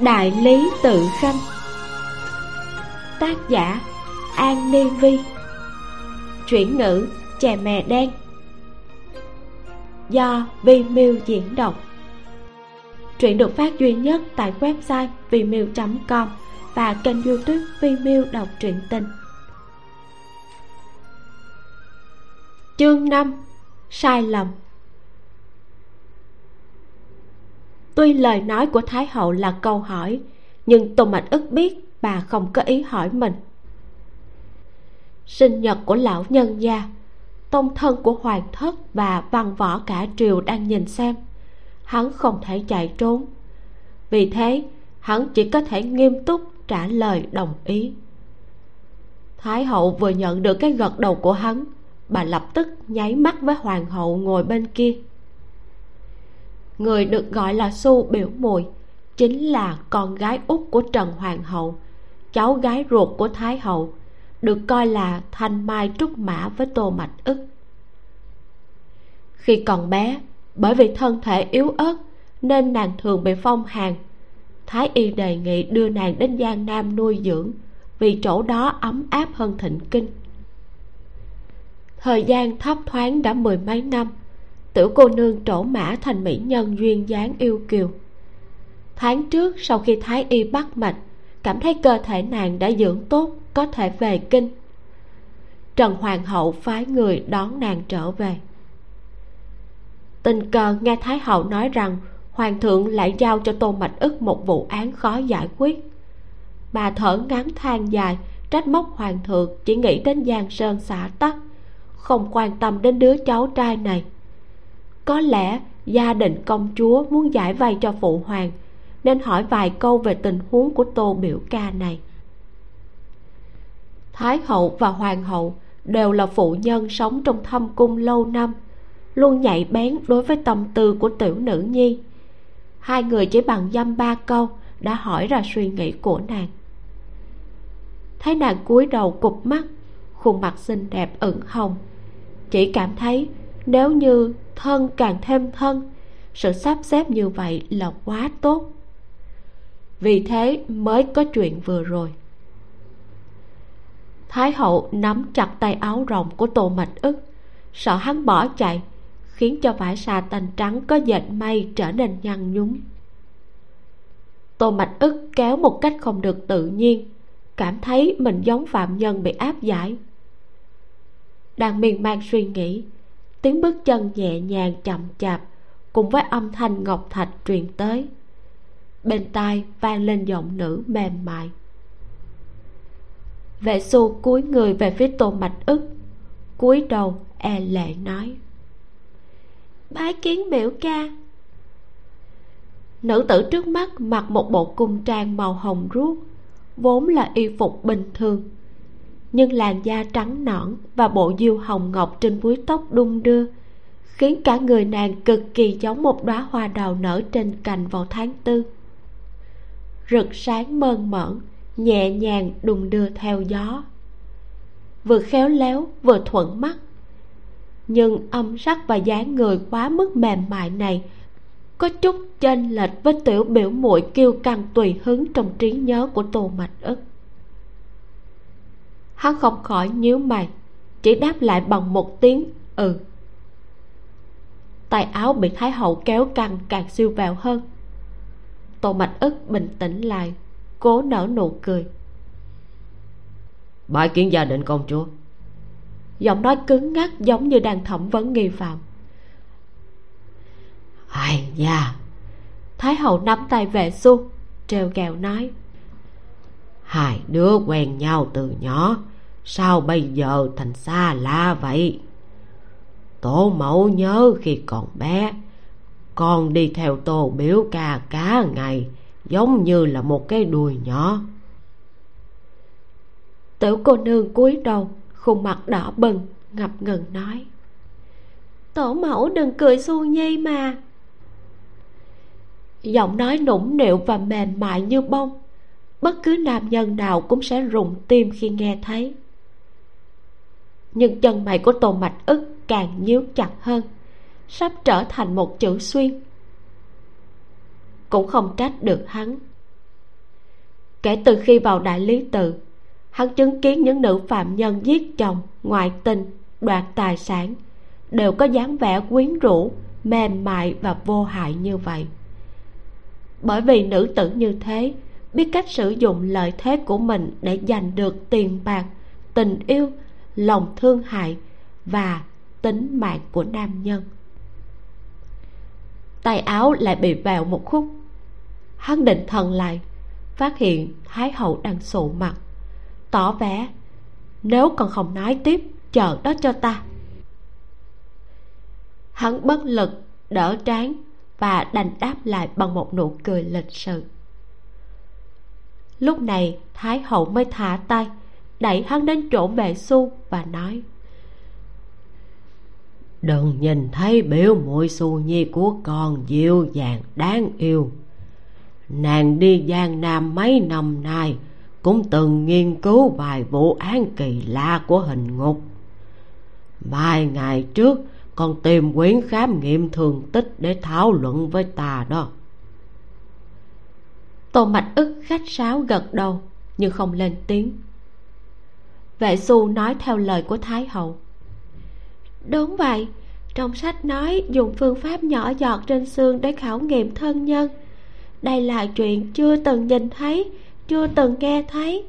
đại lý tự khanh. Tác giả an ni vi. Chuyển ngữ chè mè đen. Do vi miu diễn đọc. Truyện được phát duy nhất tại website vimeo com và kênh youtube vimeo đọc truyện tình. Chương 5 sai lầm. Tuy lời nói của thái hậu là câu hỏi, nhưng tô mạch ức biết bà không có ý hỏi mình. Sinh nhật của lão nhân gia, tông thân của hoàng thất và văn võ cả triều đang nhìn xem. Hắn không thể chạy trốn. Vì thế, hắn chỉ có thể nghiêm túc trả lời đồng ý. Thái hậu vừa nhận được cái gật đầu của hắn bà lập tức nháy mắt với hoàng hậu ngồi bên kia. Người được gọi là su biểu mùi chính là con gái út của trần hoàng hậu, cháu gái ruột của thái hậu, được coi là thanh mai trúc mã với tô mạch ức. Khi còn bé, bởi vì thân thể yếu ớt nên nàng thường bị phong hàn, thái y đề nghị đưa nàng đến giang nam nuôi dưỡng vì chỗ đó ấm áp hơn thịnh kinh thời gian thấp thoáng đã mười mấy năm tiểu cô nương trổ mã thành mỹ nhân duyên dáng yêu kiều. Tháng trước, sau khi thái y bắt mạch, cảm thấy cơ thể nàng đã dưỡng tốt, có thể về kinh. Trần hoàng hậu phái người đón nàng trở về. Tình cờ nghe thái hậu nói rằng, hoàng thượng lại giao cho tô mạch ức một vụ án khó giải quyết. Bà thở ngắn than dài, trách móc hoàng thượng chỉ nghĩ đến giang sơn xả tắc không quan tâm đến đứa cháu trai này. Có lẽ gia đình công chúa muốn giải vay cho phụ hoàng, nên hỏi vài câu về tình huống của tô biểu ca này. Thái hậu và hoàng hậu đều là phụ nhân sống trong thâm cung lâu năm, luôn nhạy bén đối với tâm tư của tiểu nữ nhi. Hai người chỉ bằng dăm ba câu đã hỏi ra suy nghĩ của nàng. Thấy nàng cúi đầu cụp mắt, khuôn mặt xinh đẹp ửng hồng chỉ cảm thấy nếu như thân càng thêm thân, sự sắp xếp như vậy là quá tốt. Vì thế mới có chuyện vừa rồi. Thái hậu nắm chặt tay áo rồng của tô mạch ức, sợ hắn bỏ chạy, khiến cho vải xà tành trắng có dệt may trở nên nhăn nhúm. Tô mạch ức kéo một cách không được tự nhiên, cảm thấy mình giống phạm nhân bị áp giải đang miên man suy nghĩ. Tiếng bước chân nhẹ nhàng chậm chạp cùng với âm thanh ngọc thạch truyền tới. Bên tai vang lên giọng nữ mềm mại. Vệ xu cúi người về phía tô mạch ức, cúi đầu e lệ nói. Bái kiến biểu ca. Nữ tử trước mắt mặc một bộ cung trang màu hồng ruốc, vốn là y phục bình thường nhưng làn da trắng nõn và bộ diêu hồng ngọc trên búi tóc đung đưa, khiến cả người nàng cực kỳ giống một đóa hoa đào nở trên cành vào tháng tư. Rực sáng mơn mởn, nhẹ nhàng đùng đưa theo gió. Vừa khéo léo, vừa thuận mắt. Nhưng âm sắc và dáng người quá mức mềm mại này có chút chênh lệch với tiểu biểu muội kiêu căng tùy hứng trong trí nhớ của tô mạch ức hắn không khỏi nhíu mày chỉ đáp lại bằng một tiếng ừ. Tay áo bị thái hậu kéo căng càng siêu vẹo hơn. Tô mạch ức bình tĩnh lại cố nở nụ cười. Bái kiến gia đình công chúa. Giọng nói cứng ngắc giống như đang thẩm vấn nghi phạm. Ai da thái hậu nắm tay vệ xu treo gẹo nói hai đứa quen nhau từ nhỏ. Sao bây giờ thành xa lạ vậy? Tổ mẫu nhớ khi còn bé, con đi theo tô biểu ca cả ngày, giống như là một cái đùi nhỏ. Tiểu cô nương cúi đầu, khuôn mặt đỏ bừng, ngập ngừng nói. Tổ mẫu đừng cười xu nhi mà. Giọng nói nũng nịu và mềm mại như bông bất cứ nam nhân nào cũng sẽ rụng tim khi nghe thấy. Nhưng chân mày của tô mạch ức càng nhíu chặt hơn, sắp trở thành một chữ xuyên. Cũng không trách được hắn. Kể từ khi vào đại lý tự, hắn chứng kiến những nữ phạm nhân giết chồng, ngoại tình, đoạt tài sản đều có dáng vẻ quyến rũ, mềm mại và vô hại như vậy. Bởi vì nữ tử như thế biết cách sử dụng lợi thế của mình để giành được tiền bạc, tình yêu, lòng thương hại và tính mạng của nam nhân. Tay áo lại bị vẹo một khúc. Hắn định thần lại phát hiện thái hậu đang sụ mặt, tỏ vẻ, nếu còn không nói tiếp, chờ đó cho ta. Hắn bất lực, đỡ trán và đành đáp lại bằng một nụ cười lịch sự lúc này, thái hậu mới thả tay, đẩy hắn đến chỗ mẹ su và nói, đừng nhìn thấy biểu muội xù nhi của con dịu dàng, đáng yêu. Nàng đi giang nam mấy năm nay, cũng từng nghiên cứu vài vụ án kỳ lạ của hình ngục. Vài ngày trước con tìm quyển khám nghiệm thường tích để thảo luận với ta đó tô mạch ức khách sáo gật đầu nhưng không lên tiếng. Vệ xu nói theo lời của thái hậu. Đúng vậy trong sách nói dùng phương pháp nhỏ giọt trên xương để khảo nghiệm thân nhân. Đây là chuyện chưa từng nhìn thấy chưa từng nghe thấy.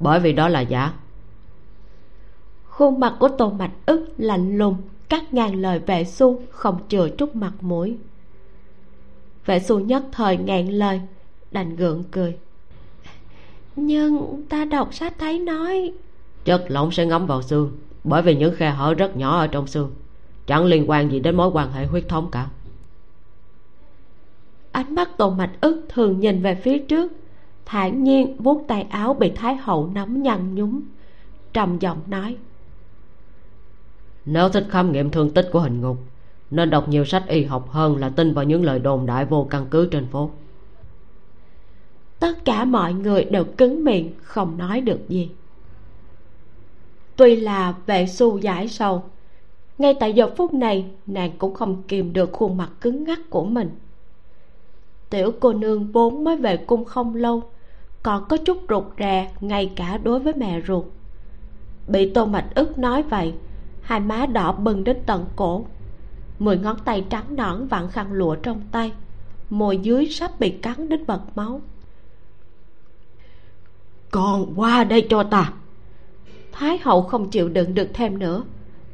Bởi vì đó là giả. Khuôn mặt của tô mạch ức lạnh lùng cắt ngang lời vệ xu không chừa chút mặt mũi vệ xu nhất thời ngẹn lời đành gượng cười. Nhưng ta đọc sách thấy nói chất lỏng sẽ ngấm vào xương bởi vì những khe hở rất nhỏ ở trong xương. Chẳng liên quan gì đến mối quan hệ huyết thống cả. Ánh mắt tô mạch ức thường nhìn về phía trước. Thản nhiên vuốt tay áo bị thái hậu nắm nhăn nhúm trầm giọng nói. Nếu thích khám nghiệm thương tích của hình ngục nên đọc nhiều sách y học hơn là tin vào những lời đồn đại vô căn cứ trên phố. Tất cả mọi người đều cứng miệng, không nói được gì. Tuy là vệ su giải sầu, ngay tại giờ phút này, nàng cũng không kìm được khuôn mặt cứng ngắc của mình. Tiểu cô nương vốn mới về cung không lâu, còn có chút rụt rè ngay cả đối với mẹ ruột. Bị tô mạch ức nói vậy, hai má đỏ bừng đến tận cổ mười ngón tay trắng nõn vặn khăn lụa trong tay. Môi dưới sắp bị cắn đến bật máu. Còn qua đây cho ta. Thái hậu không chịu đựng được thêm nữa.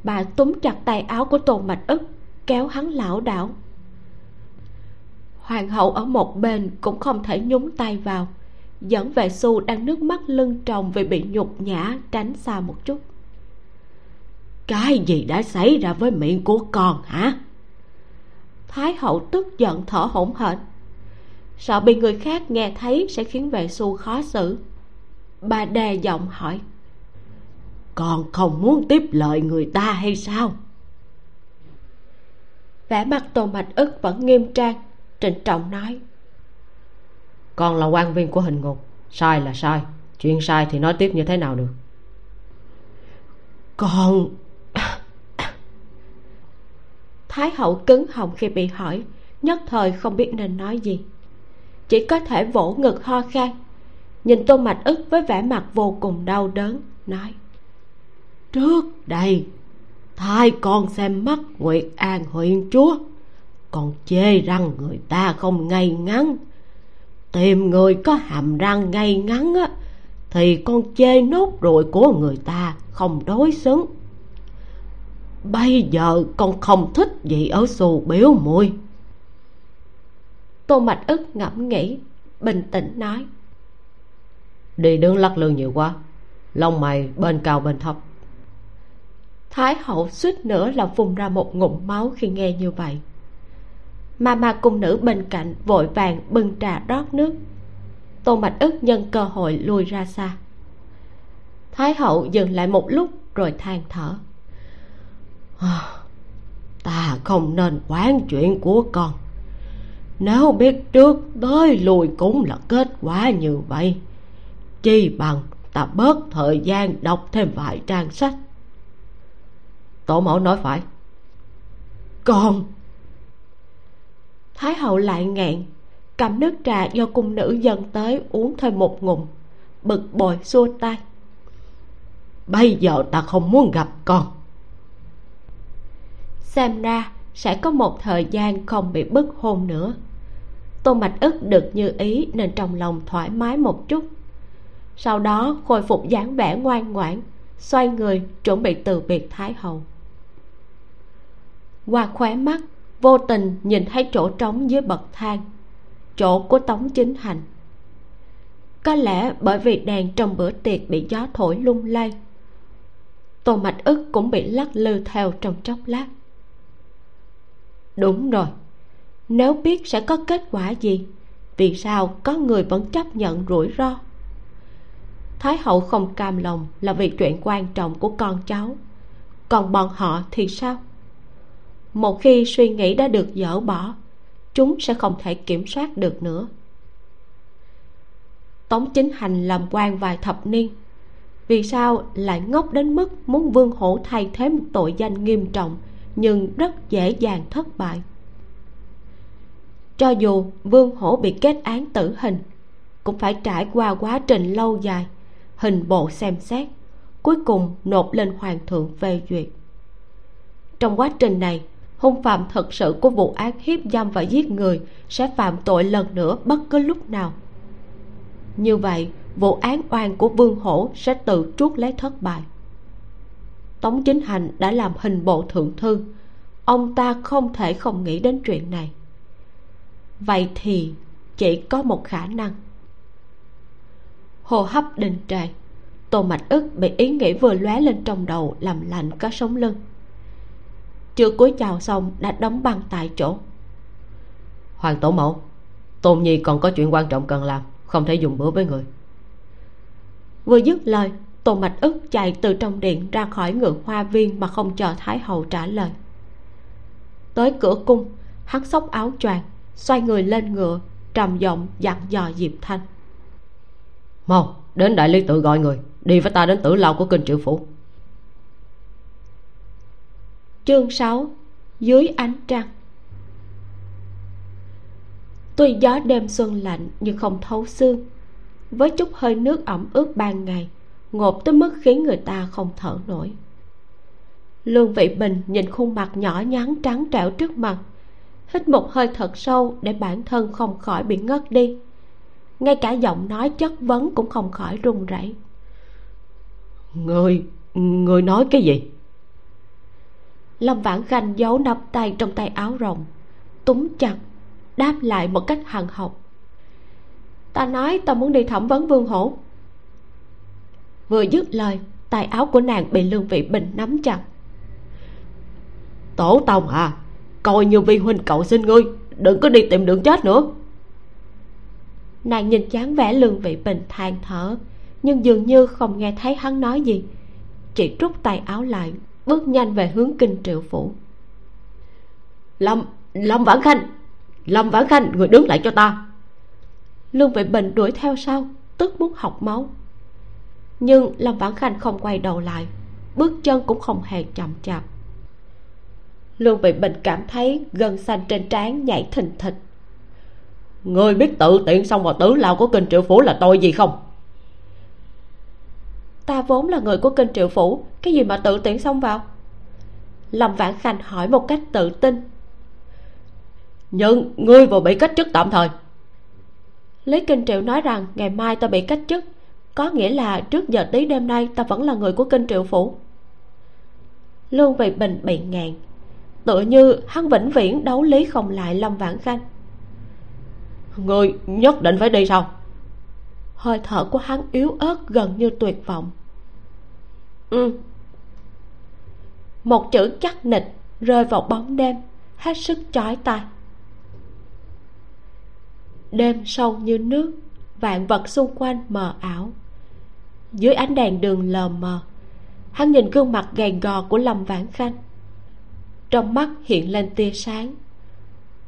Bà túm chặt tay áo của tôn mạch ức kéo hắn lảo đảo. Hoàng hậu ở một bên cũng không thể nhúng tay vào. Dẫn vệ su đang nước mắt lưng tròng vì bị nhục nhã tránh xa một chút cái gì đã xảy ra với miệng của con hả? Thái hậu tức giận thở hổn hển. Sợ bị người khác nghe thấy sẽ khiến vệ su khó xử. Bà đè giọng hỏi con không muốn tiếp lời người ta hay sao? Vẻ mặt tô mạch ức vẫn nghiêm trang trịnh trọng nói con là quan viên của hình ngục sai là sai chuyện sai thì nói tiếp như thế nào được? Con thái hậu cứng họng khi bị hỏi, nhất thời không biết nên nói gì. Chỉ có thể vỗ ngực ho khan, nhìn tô mạch ức với vẻ mặt vô cùng đau đớn, nói, trước đây thay con xem mắt nguyệt an huyện chúa, còn chê răng người ta không ngay ngắn. Tìm người có hàm răng ngay ngắn á, thì con chê nốt ruồi của người ta không đối xứng bây giờ con không thích gì ở xù biểu muội tô mạch ức ngẫm nghĩ, bình tĩnh nói. Đi đứng lắc lư nhiều quá, lông mày bên cao bên thấp. Thái hậu suýt nữa là phun ra một ngụm máu khi nghe như vậy. Mà mà cung nữ bên cạnh vội vàng bưng trà rót nước. Tô mạch ức nhân cơ hội lùi ra xa. Thái hậu dừng lại một lúc rồi than thở. ta không nên quán chuyện của con. Nếu biết trước tới lùi cũng là kết quả như vậy chi bằng ta bớt thời gian đọc thêm vài trang sách. Tổ mẫu nói phải. Con! Thái hậu lại ngẹn cầm nước trà do cung nữ dâng tới uống thêm một ngụm bực bội xua tay. Bây giờ ta không muốn gặp con xem ra sẽ có một thời gian không bị bức hôn nữa. Tô mạch ức được như ý nên trong lòng thoải mái một chút. Sau đó khôi phục dáng vẻ ngoan ngoãn, xoay người chuẩn bị từ biệt thái hậu. Qua khóe mắt, vô tình nhìn thấy chỗ trống dưới bậc thang, chỗ của tống chính hành. Có lẽ bởi vì đèn trong bữa tiệc bị gió thổi lung lay, tô mạch ức cũng bị lắc lư theo trong chốc lát đúng rồi. Nếu biết sẽ có kết quả gì, vì sao có người vẫn chấp nhận rủi ro? Thái hậu không cam lòng là vì chuyện quan trọng của con cháu. Còn bọn họ thì sao? Một khi suy nghĩ đã được dỡ bỏ, chúng sẽ không thể kiểm soát được nữa. Tống chính hành làm quan vài thập niên, vì sao lại ngốc đến mức muốn vương hổ thay thế một tội danh nghiêm trọng nhưng rất dễ dàng thất bại. Cho dù vương hổ bị kết án tử hình, cũng phải trải qua quá trình lâu dài, hình bộ xem xét, cuối cùng nộp lên hoàng thượng phê duyệt. Trong quá trình này, hung phạm thật sự của vụ án hiếp dâm và giết người sẽ phạm tội lần nữa bất cứ lúc nào. Như vậy, vụ án oan của vương hổ sẽ tự truốt lấy thất bại tống chính hành đã làm hình bộ thượng thư. Ông ta không thể không nghĩ đến chuyện này. Vậy thì chỉ có một khả năng. Hô hấp đình trệ. Tô mạch ức bị ý nghĩ vừa lóe lên trong đầu làm lạnh có sống lưng. Chưa cúi chào xong đã đóng băng tại chỗ. Hoàng tổ mẫu tôn nhi còn có chuyện quan trọng cần làm không thể dùng bữa với người. Vừa dứt lời tô mạch ức chạy từ trong điện ra khỏi ngự hoa viên mà không chờ thái hậu trả lời. Tới cửa cung hắn xốc áo choàng xoay người lên ngựa trầm giọng dặn dò diệp thanh. Mau đến đại lý tự gọi người đi với ta đến tử lao của kinh triệu phủ. Chương 6 dưới ánh trăng. Tuy gió đêm xuân lạnh nhưng không thấu xương với chút hơi nước ẩm ướt ban ngày ngột tới mức khiến người ta không thở nổi. Lương vị bình nhìn khuôn mặt nhỏ nhắn trắng trẻo trước mặt hít một hơi thật sâu để bản thân không khỏi bị ngất đi. Ngay cả giọng nói chất vấn cũng không khỏi run rẩy. Người người nói cái gì? Lâm vãn khanh giấu nắm tay trong tay áo rồng túng chặt đáp lại một cách hằng học. Ta nói ta muốn đi thẩm vấn vương hổ vừa dứt lời, tay áo của nàng bị lương vị bình nắm chặt. Tổ tông à coi như vi huynh cậu xin ngươi, đừng có đi tìm đường chết nữa. Nàng nhìn chán vẻ lương vị bình than thở, nhưng dường như không nghe thấy hắn nói gì. Chỉ rút tay áo lại, bước nhanh về hướng kinh triệu phủ. Lâm lâm vãn khanh, lâm vãn khanh, người đứng lại cho ta. Lương vị bình đuổi theo sau, tức muốn học máu nhưng lâm vãn khanh không quay đầu lại bước chân cũng không hề chậm chạp. Lương vị bình cảm thấy gân xanh trên trán nhảy thình thịch. Người biết tự tiện xong vào tứ lao của kinh triệu phủ là tôi gì không? Ta vốn là người của kinh triệu phủ cái gì mà tự tiện xông vào? Lâm vãn khanh hỏi một cách tự tin. Nhưng ngươi vừa bị cách chức tạm thời. Lý kinh triệu nói rằng ngày mai ta bị cách chức có nghĩa là trước giờ tí đêm nay ta vẫn là người của kinh triệu phủ. Lương vị bình bị ngàn. Tựa như hắn vĩnh viễn đấu lý không lại lâm vãn khanh. Người nhất định phải đi sao hơi thở của hắn yếu ớt gần như tuyệt vọng. Ừ. Một chữ chắc nịch rơi vào bóng đêm, hết sức chói tai. Đêm sâu như nước, vạn vật xung quanh mờ ảo dưới ánh đèn đường lờ mờ, hắn nhìn gương mặt gầy gò của lâm vãn khanh. Trong mắt hiện lên tia sáng.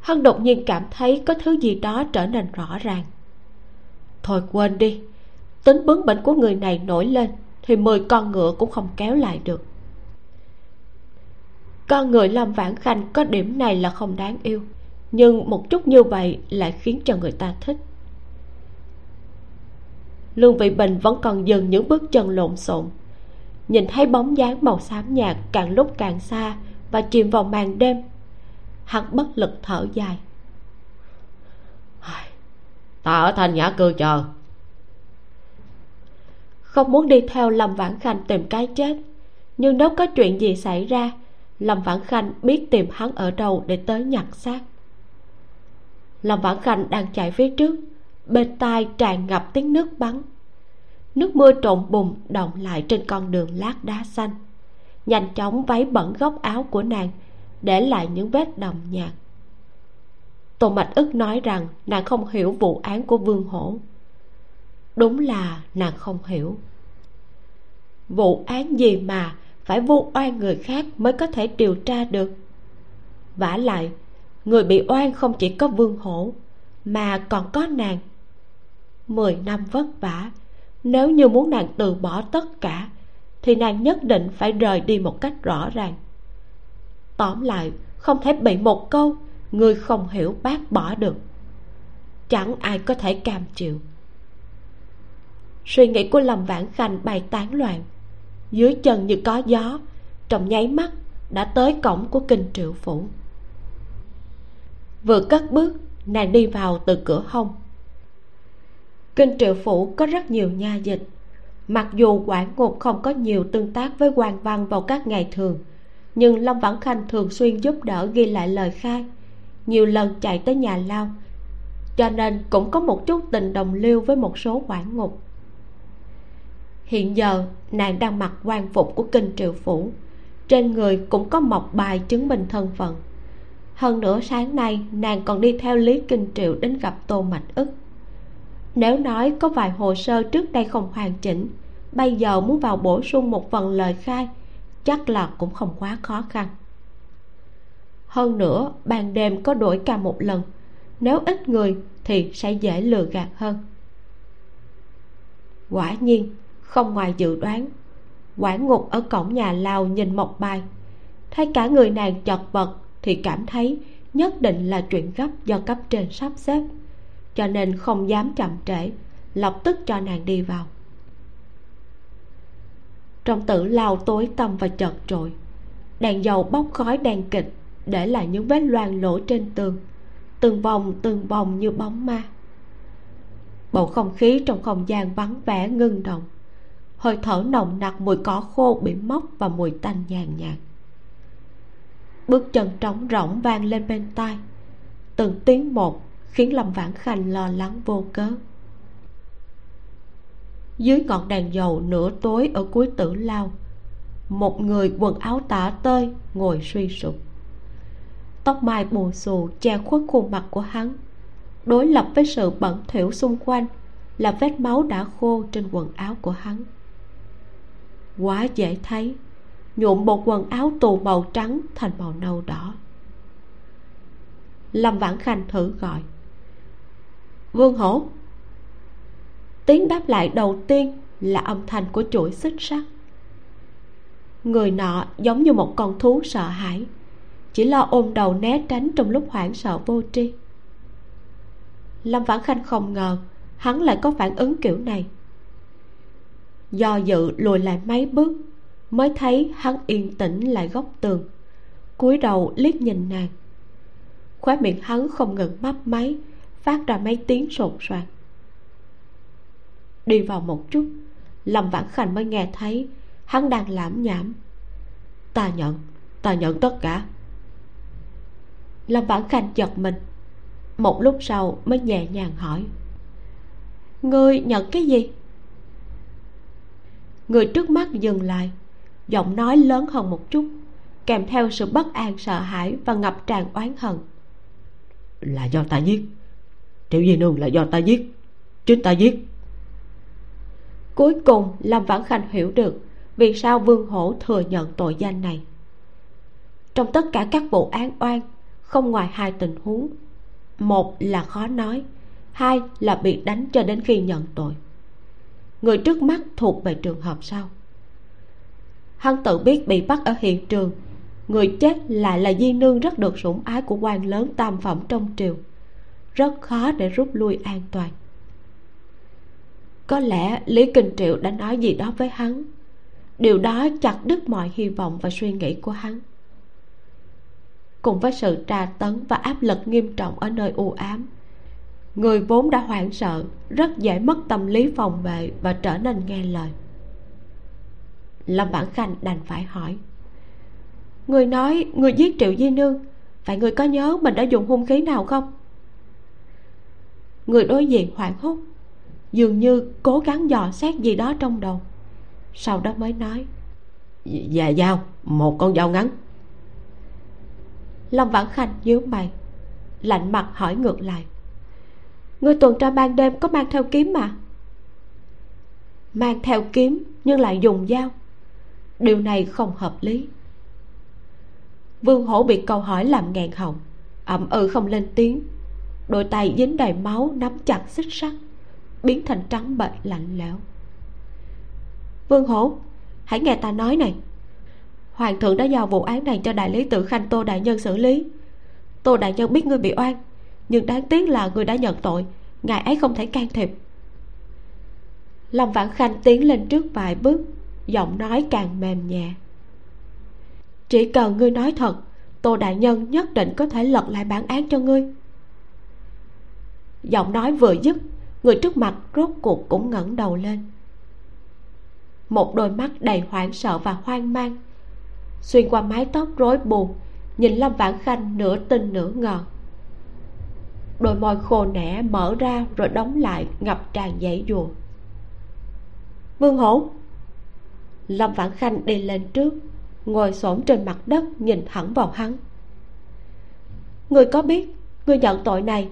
Hắn đột nhiên cảm thấy có thứ gì đó trở nên rõ ràng. Thôi quên đi, tính bướng bỉnh của người này nổi lên thì mười con ngựa cũng không kéo lại được. Con người lâm vãn khanh có điểm này là không đáng yêu, nhưng một chút như vậy lại khiến cho người ta thích lương vị bình vẫn còn dừng những bước chân lộn xộn. Nhìn thấy bóng dáng màu xám nhạt càng lúc càng xa và chìm vào màn đêm hắn bất lực thở dài. Ta ở thành nhã cư chờ. Không muốn đi theo lâm vãn khanh tìm cái chết nhưng nếu có chuyện gì xảy ra lâm vãn khanh biết tìm hắn ở đâu để tới nhặt xác. Lâm vãn khanh đang chạy phía trước bên tai tràn ngập tiếng nước bắn. Nước mưa trộn bùn động lại trên con đường lát đá xanh. Nhanh chóng váy bẩn góc áo của nàng, để lại những vết đầm nhạt. Tô mạch ức nói rằng nàng không hiểu vụ án của vương hổ. Đúng là nàng không hiểu. Vụ án gì mà phải vu oan người khác mới có thể điều tra được? Vả lại, người bị oan không chỉ có vương hổ, mà còn có nàng mười năm vất vả. Nếu như muốn nàng từ bỏ tất cả, thì nàng nhất định phải rời đi một cách rõ ràng. Tóm lại, không thể bị một câu, người không hiểu bác bỏ được. Chẳng ai có thể cam chịu. Suy nghĩ của lâm vãn khanh bay tán loạn. Dưới chân như có gió, trong nháy mắt đã tới cổng của kinh triệu phủ. Vừa cất bước, nàng đi vào từ cửa hông kinh triệu phủ có rất nhiều nha dịch. Mặc dù quản ngục không có nhiều tương tác với quan văn vào các ngày thường, nhưng Long vãn khanh thường xuyên giúp đỡ ghi lại lời khai, nhiều lần chạy tới nhà lao, cho nên cũng có một chút tình đồng lưu với một số quản ngục. Hiện giờ, nàng đang mặc quan phục của kinh triệu phủ, trên người cũng có mọc bài chứng minh thân phận. Hơn nữa sáng nay, nàng còn đi theo lý kinh triệu đến gặp tô mạch ức nếu nói có vài hồ sơ trước đây không hoàn chỉnh, bây giờ muốn vào bổ sung một phần lời khai, chắc là cũng không quá khó khăn. Hơn nữa, ban đêm có đổi ca một lần, nếu ít người thì sẽ dễ lừa gạt hơn. Quả nhiên, không ngoài dự đoán quản ngục ở cổng nhà lao nhìn một bài, thấy cả người nàng chật vật thì cảm thấy nhất định là chuyện gấp do cấp trên sắp xếp cho nên không dám chậm trễ, lập tức cho nàng đi vào. Trong tử lao tối tăm và chật trội, đèn dầu bốc khói đèn kịch để lại những vết loang lỗ trên tường, từng vòng từng vòng như bóng ma. Bầu không khí trong không gian vắng vẻ ngưng động, hơi thở nồng nặc mùi cỏ khô bị mốc và mùi tanh nhàn nhạt. Bước chân trống rỗng vang lên bên tai, từng tiếng một khiến lâm vãn khanh lo lắng vô cớ. Dưới ngọn đèn dầu nửa tối ở cuối tử lao, một người quần áo tả tơi ngồi suy sụp. Tóc mai bù xù che khuất khuôn mặt của hắn, đối lập với sự bẩn thỉu xung quanh là vết máu đã khô trên quần áo của hắn. Quá dễ thấy, nhuộm một quần áo tù màu trắng thành màu nâu đỏ. Lâm vãn khanh thử gọi vương hổ. Tiếng đáp lại đầu tiên là âm thanh của chuỗi xích sắt. Người nọ giống như một con thú sợ hãi, chỉ lo ôm đầu né tránh trong lúc hoảng sợ vô tri. Lâm vãn khanh không ngờ hắn lại có phản ứng kiểu này. Do dự lùi lại mấy bước, mới thấy hắn yên tĩnh lại góc tường, cúi đầu liếc nhìn nàng. Khóe miệng hắn không ngừng mấp máy phát ra mấy tiếng sột soạt. Đi vào một chút, lâm vãn khanh mới nghe thấy hắn đang lãm nhảm. Ta nhận ta nhận tất cả. Lâm vãn khanh giật mình, một lúc sau mới nhẹ nhàng hỏi. Ngươi nhận cái gì? Người trước mắt dừng lại, giọng nói lớn hơn một chút, kèm theo sự bất an sợ hãi và ngập tràn oán hận. Là do ta giết. Tiểu di nương là do ta giết. Chính ta giết. Cuối cùng, lâm vãn khanh hiểu được vì sao vương hổ thừa nhận tội danh này. Trong tất cả các vụ án oan, không ngoài hai tình huống. Một là khó nói, hai là bị đánh cho đến khi nhận tội. Người trước mắt thuộc về trường hợp sau. Hắn tự biết bị bắt ở hiện trường, người chết lại là di nương rất được sủng ái của quan lớn tam phẩm trong triều rất khó để rút lui an toàn. Có lẽ lý kinh triệu đã nói gì đó với hắn. Điều đó chặt đứt mọi hy vọng và suy nghĩ của hắn. Cùng với sự tra tấn và áp lực nghiêm trọng ở nơi u ám, người vốn đã hoảng sợ, rất dễ mất tâm lý phòng vệ và trở nên nghe lời. Lâm vãn khanh đành phải hỏi, người nói, người giết triệu di nương vậy người có nhớ mình đã dùng hung khí nào không? Người đối diện hoảng hốt. Dường như cố gắng dò xét gì đó trong đầu. Sau đó mới nói dạ dao một con dao ngắn. Lâm vãn khanh nhíu mày lạnh mặt hỏi ngược lại. Người tuần tra ban đêm có mang theo kiếm mà? Mang theo kiếm nhưng lại dùng dao. Điều này không hợp lý. Vương hổ bị câu hỏi làm ngàn họng ậm ừ không lên tiếng đôi tay dính đầy máu nắm chặt xích sắt, biến thành trắng bệch lạnh lẽo. Vương hổ, hãy nghe ta nói này. Hoàng thượng đã giao vụ án này cho đại lý tự khanh tô đại nhân xử lý. Tô đại nhân biết ngươi bị oan, nhưng đáng tiếc là ngươi đã nhận tội, ngài ấy không thể can thiệp. Lâm vãn khanh tiến lên trước vài bước, giọng nói càng mềm nhẹ. Chỉ cần ngươi nói thật, tô đại nhân nhất định có thể lật lại bản án cho ngươi giọng nói vừa dứt, người trước mặt rốt cuộc cũng ngẩng đầu lên. Một đôi mắt đầy hoảng sợ và hoang mang, xuyên qua mái tóc rối bù, nhìn lâm vãn khanh nửa tin nửa ngờ. Đôi môi khô nẻ mở ra rồi đóng lại, ngập tràn dãy dùa vương hổ. Lâm vãn khanh đi lên trước, ngồi xổm trên mặt đất nhìn thẳng vào hắn. Người có biết, người nhận tội này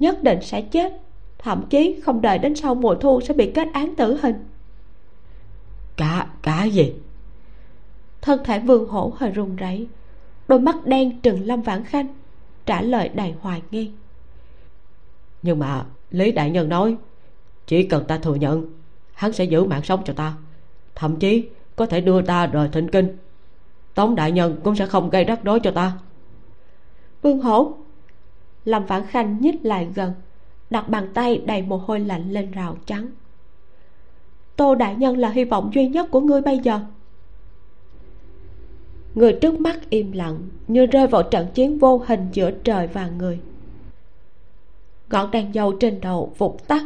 nhất định sẽ chết. Thậm chí không đợi đến sau mùa thu sẽ bị kết án tử hình. Cả cả gì? Thân thể vương hổ hơi run rẩy đôi mắt đen trừng lâm vãn khanh trả lời đầy hoài nghi. Nhưng mà lý đại nhân nói chỉ cần ta thừa nhận hắn sẽ giữ mạng sống cho ta. Thậm chí có thể đưa ta rời thịnh kinh. Tống đại nhân cũng sẽ không gây rắc rối cho ta. Vương hổ lâm vãn khanh nhích lại gần, đặt bàn tay đầy mồ hôi lạnh lên rào trắng. Tô đại nhân là hy vọng duy nhất của ngươi bây giờ. Người trước mắt im lặng, như rơi vào trận chiến vô hình giữa trời và người. Ngọn đèn dầu trên đầu vụt tắt,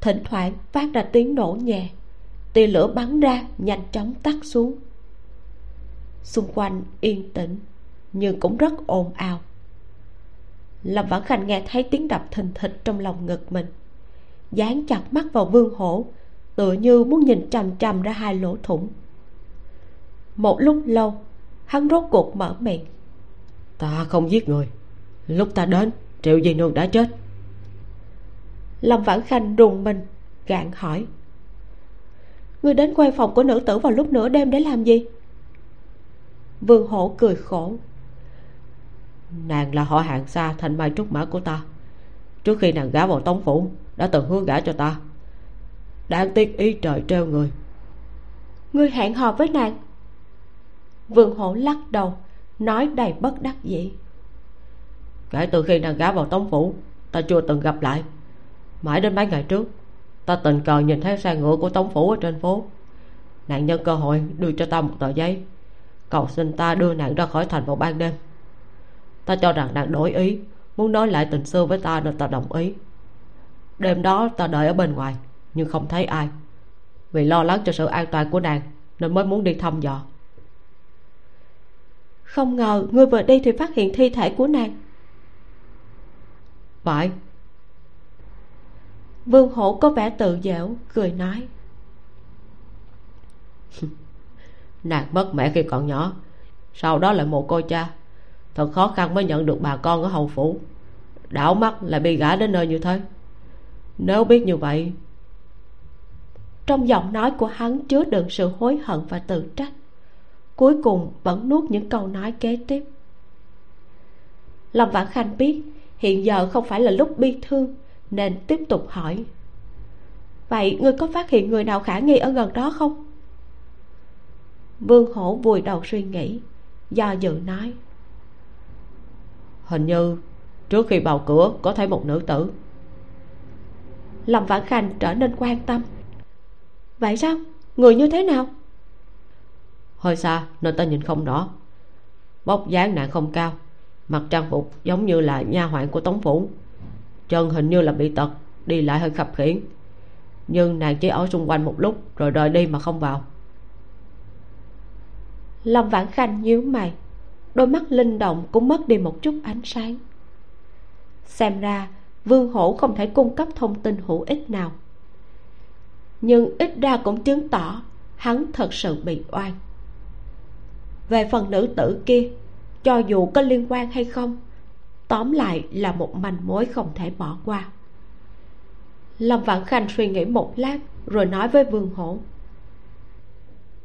thỉnh thoảng phát ra tiếng nổ nhẹ, tia lửa bắn ra nhanh chóng tắt xuống. Xung quanh yên tĩnh, nhưng cũng rất ồn ào lâm vãn khanh nghe thấy tiếng đập thình thịch trong lòng ngực mình. Dán chặt mắt vào vương hổ tựa như muốn nhìn chằm chằm ra hai lỗ thủng. Một lúc lâu hắn rốt cuộc mở miệng. Ta không giết người. Lúc ta đến triệu di nương đã chết. Lâm vãn khanh rùng mình gạn hỏi. Ngươi đến quay phòng của nữ tử vào lúc nửa đêm để làm gì? Vương hổ cười khổ nàng là họ hạng xa thành mai trúc mã của ta. Trước khi nàng gả vào tống phủ đã từng hứa gả cho ta. Đáng tiếc ý trời treo người. Ngươi hẹn hò với nàng. Vương hổ lắc đầu nói đầy bất đắc dĩ. Kể từ khi nàng gả vào tống phủ ta chưa từng gặp lại. Mãi đến mấy ngày trước ta tình cờ nhìn thấy xe ngựa của tống phủ ở trên phố. Nạn nhân cơ hội đưa cho ta một tờ giấy. Cầu xin ta đưa nàng ra khỏi thành vào ban đêm ta cho rằng nàng đổi ý. Muốn nói lại tình xưa với ta nên ta đồng ý. Đêm đó ta đợi ở bên ngoài, nhưng không thấy ai. Vì lo lắng cho sự an toàn của nàng, nên mới muốn đi thăm dò. Không ngờ ngươi vừa đi thì phát hiện thi thể của nàng. Phải. Vương hổ có vẻ tự dễu cười nói. Nàng mất mẹ khi còn nhỏ. Sau đó lại mồ côi cha thật khó khăn mới nhận được bà con ở hầu phủ. Đảo mắt lại bị gã đến nơi như thế. Nếu biết như vậy, trong giọng nói của hắn chứa đựng sự hối hận và tự trách, cuối cùng vẫn nuốt những câu nói kế tiếp. Lâm vãn khanh biết hiện giờ không phải là lúc bi thương, nên tiếp tục hỏi. Vậy ngươi có phát hiện người nào khả nghi ở gần đó không? Vương hổ vùi đầu suy nghĩ, do dự nói hình như trước khi vào cửa có thấy một nữ tử. Lòng vãn khanh trở nên quan tâm. Vậy sao? Người như thế nào? Hơi xa nên ta nhìn không rõ. Bóc dáng nàng không cao mặc trang phục giống như là nha hoạn của tống phủ. Chân hình như là bị tật, đi lại hơi khập khiễng. Nhưng nàng chỉ ở xung quanh một lúc rồi rời đi mà không vào. Lâm vãn khanh nhíu mày đôi mắt linh động cũng mất đi một chút ánh sáng. Xem ra, vương hổ không thể cung cấp thông tin hữu ích nào. Nhưng ít ra cũng chứng tỏ hắn thật sự bị oan. Về phần nữ tử kia, cho dù có liên quan hay không, tóm lại là một manh mối không thể bỏ qua. Lâm vạn khanh suy nghĩ một lát rồi nói với vương hổ,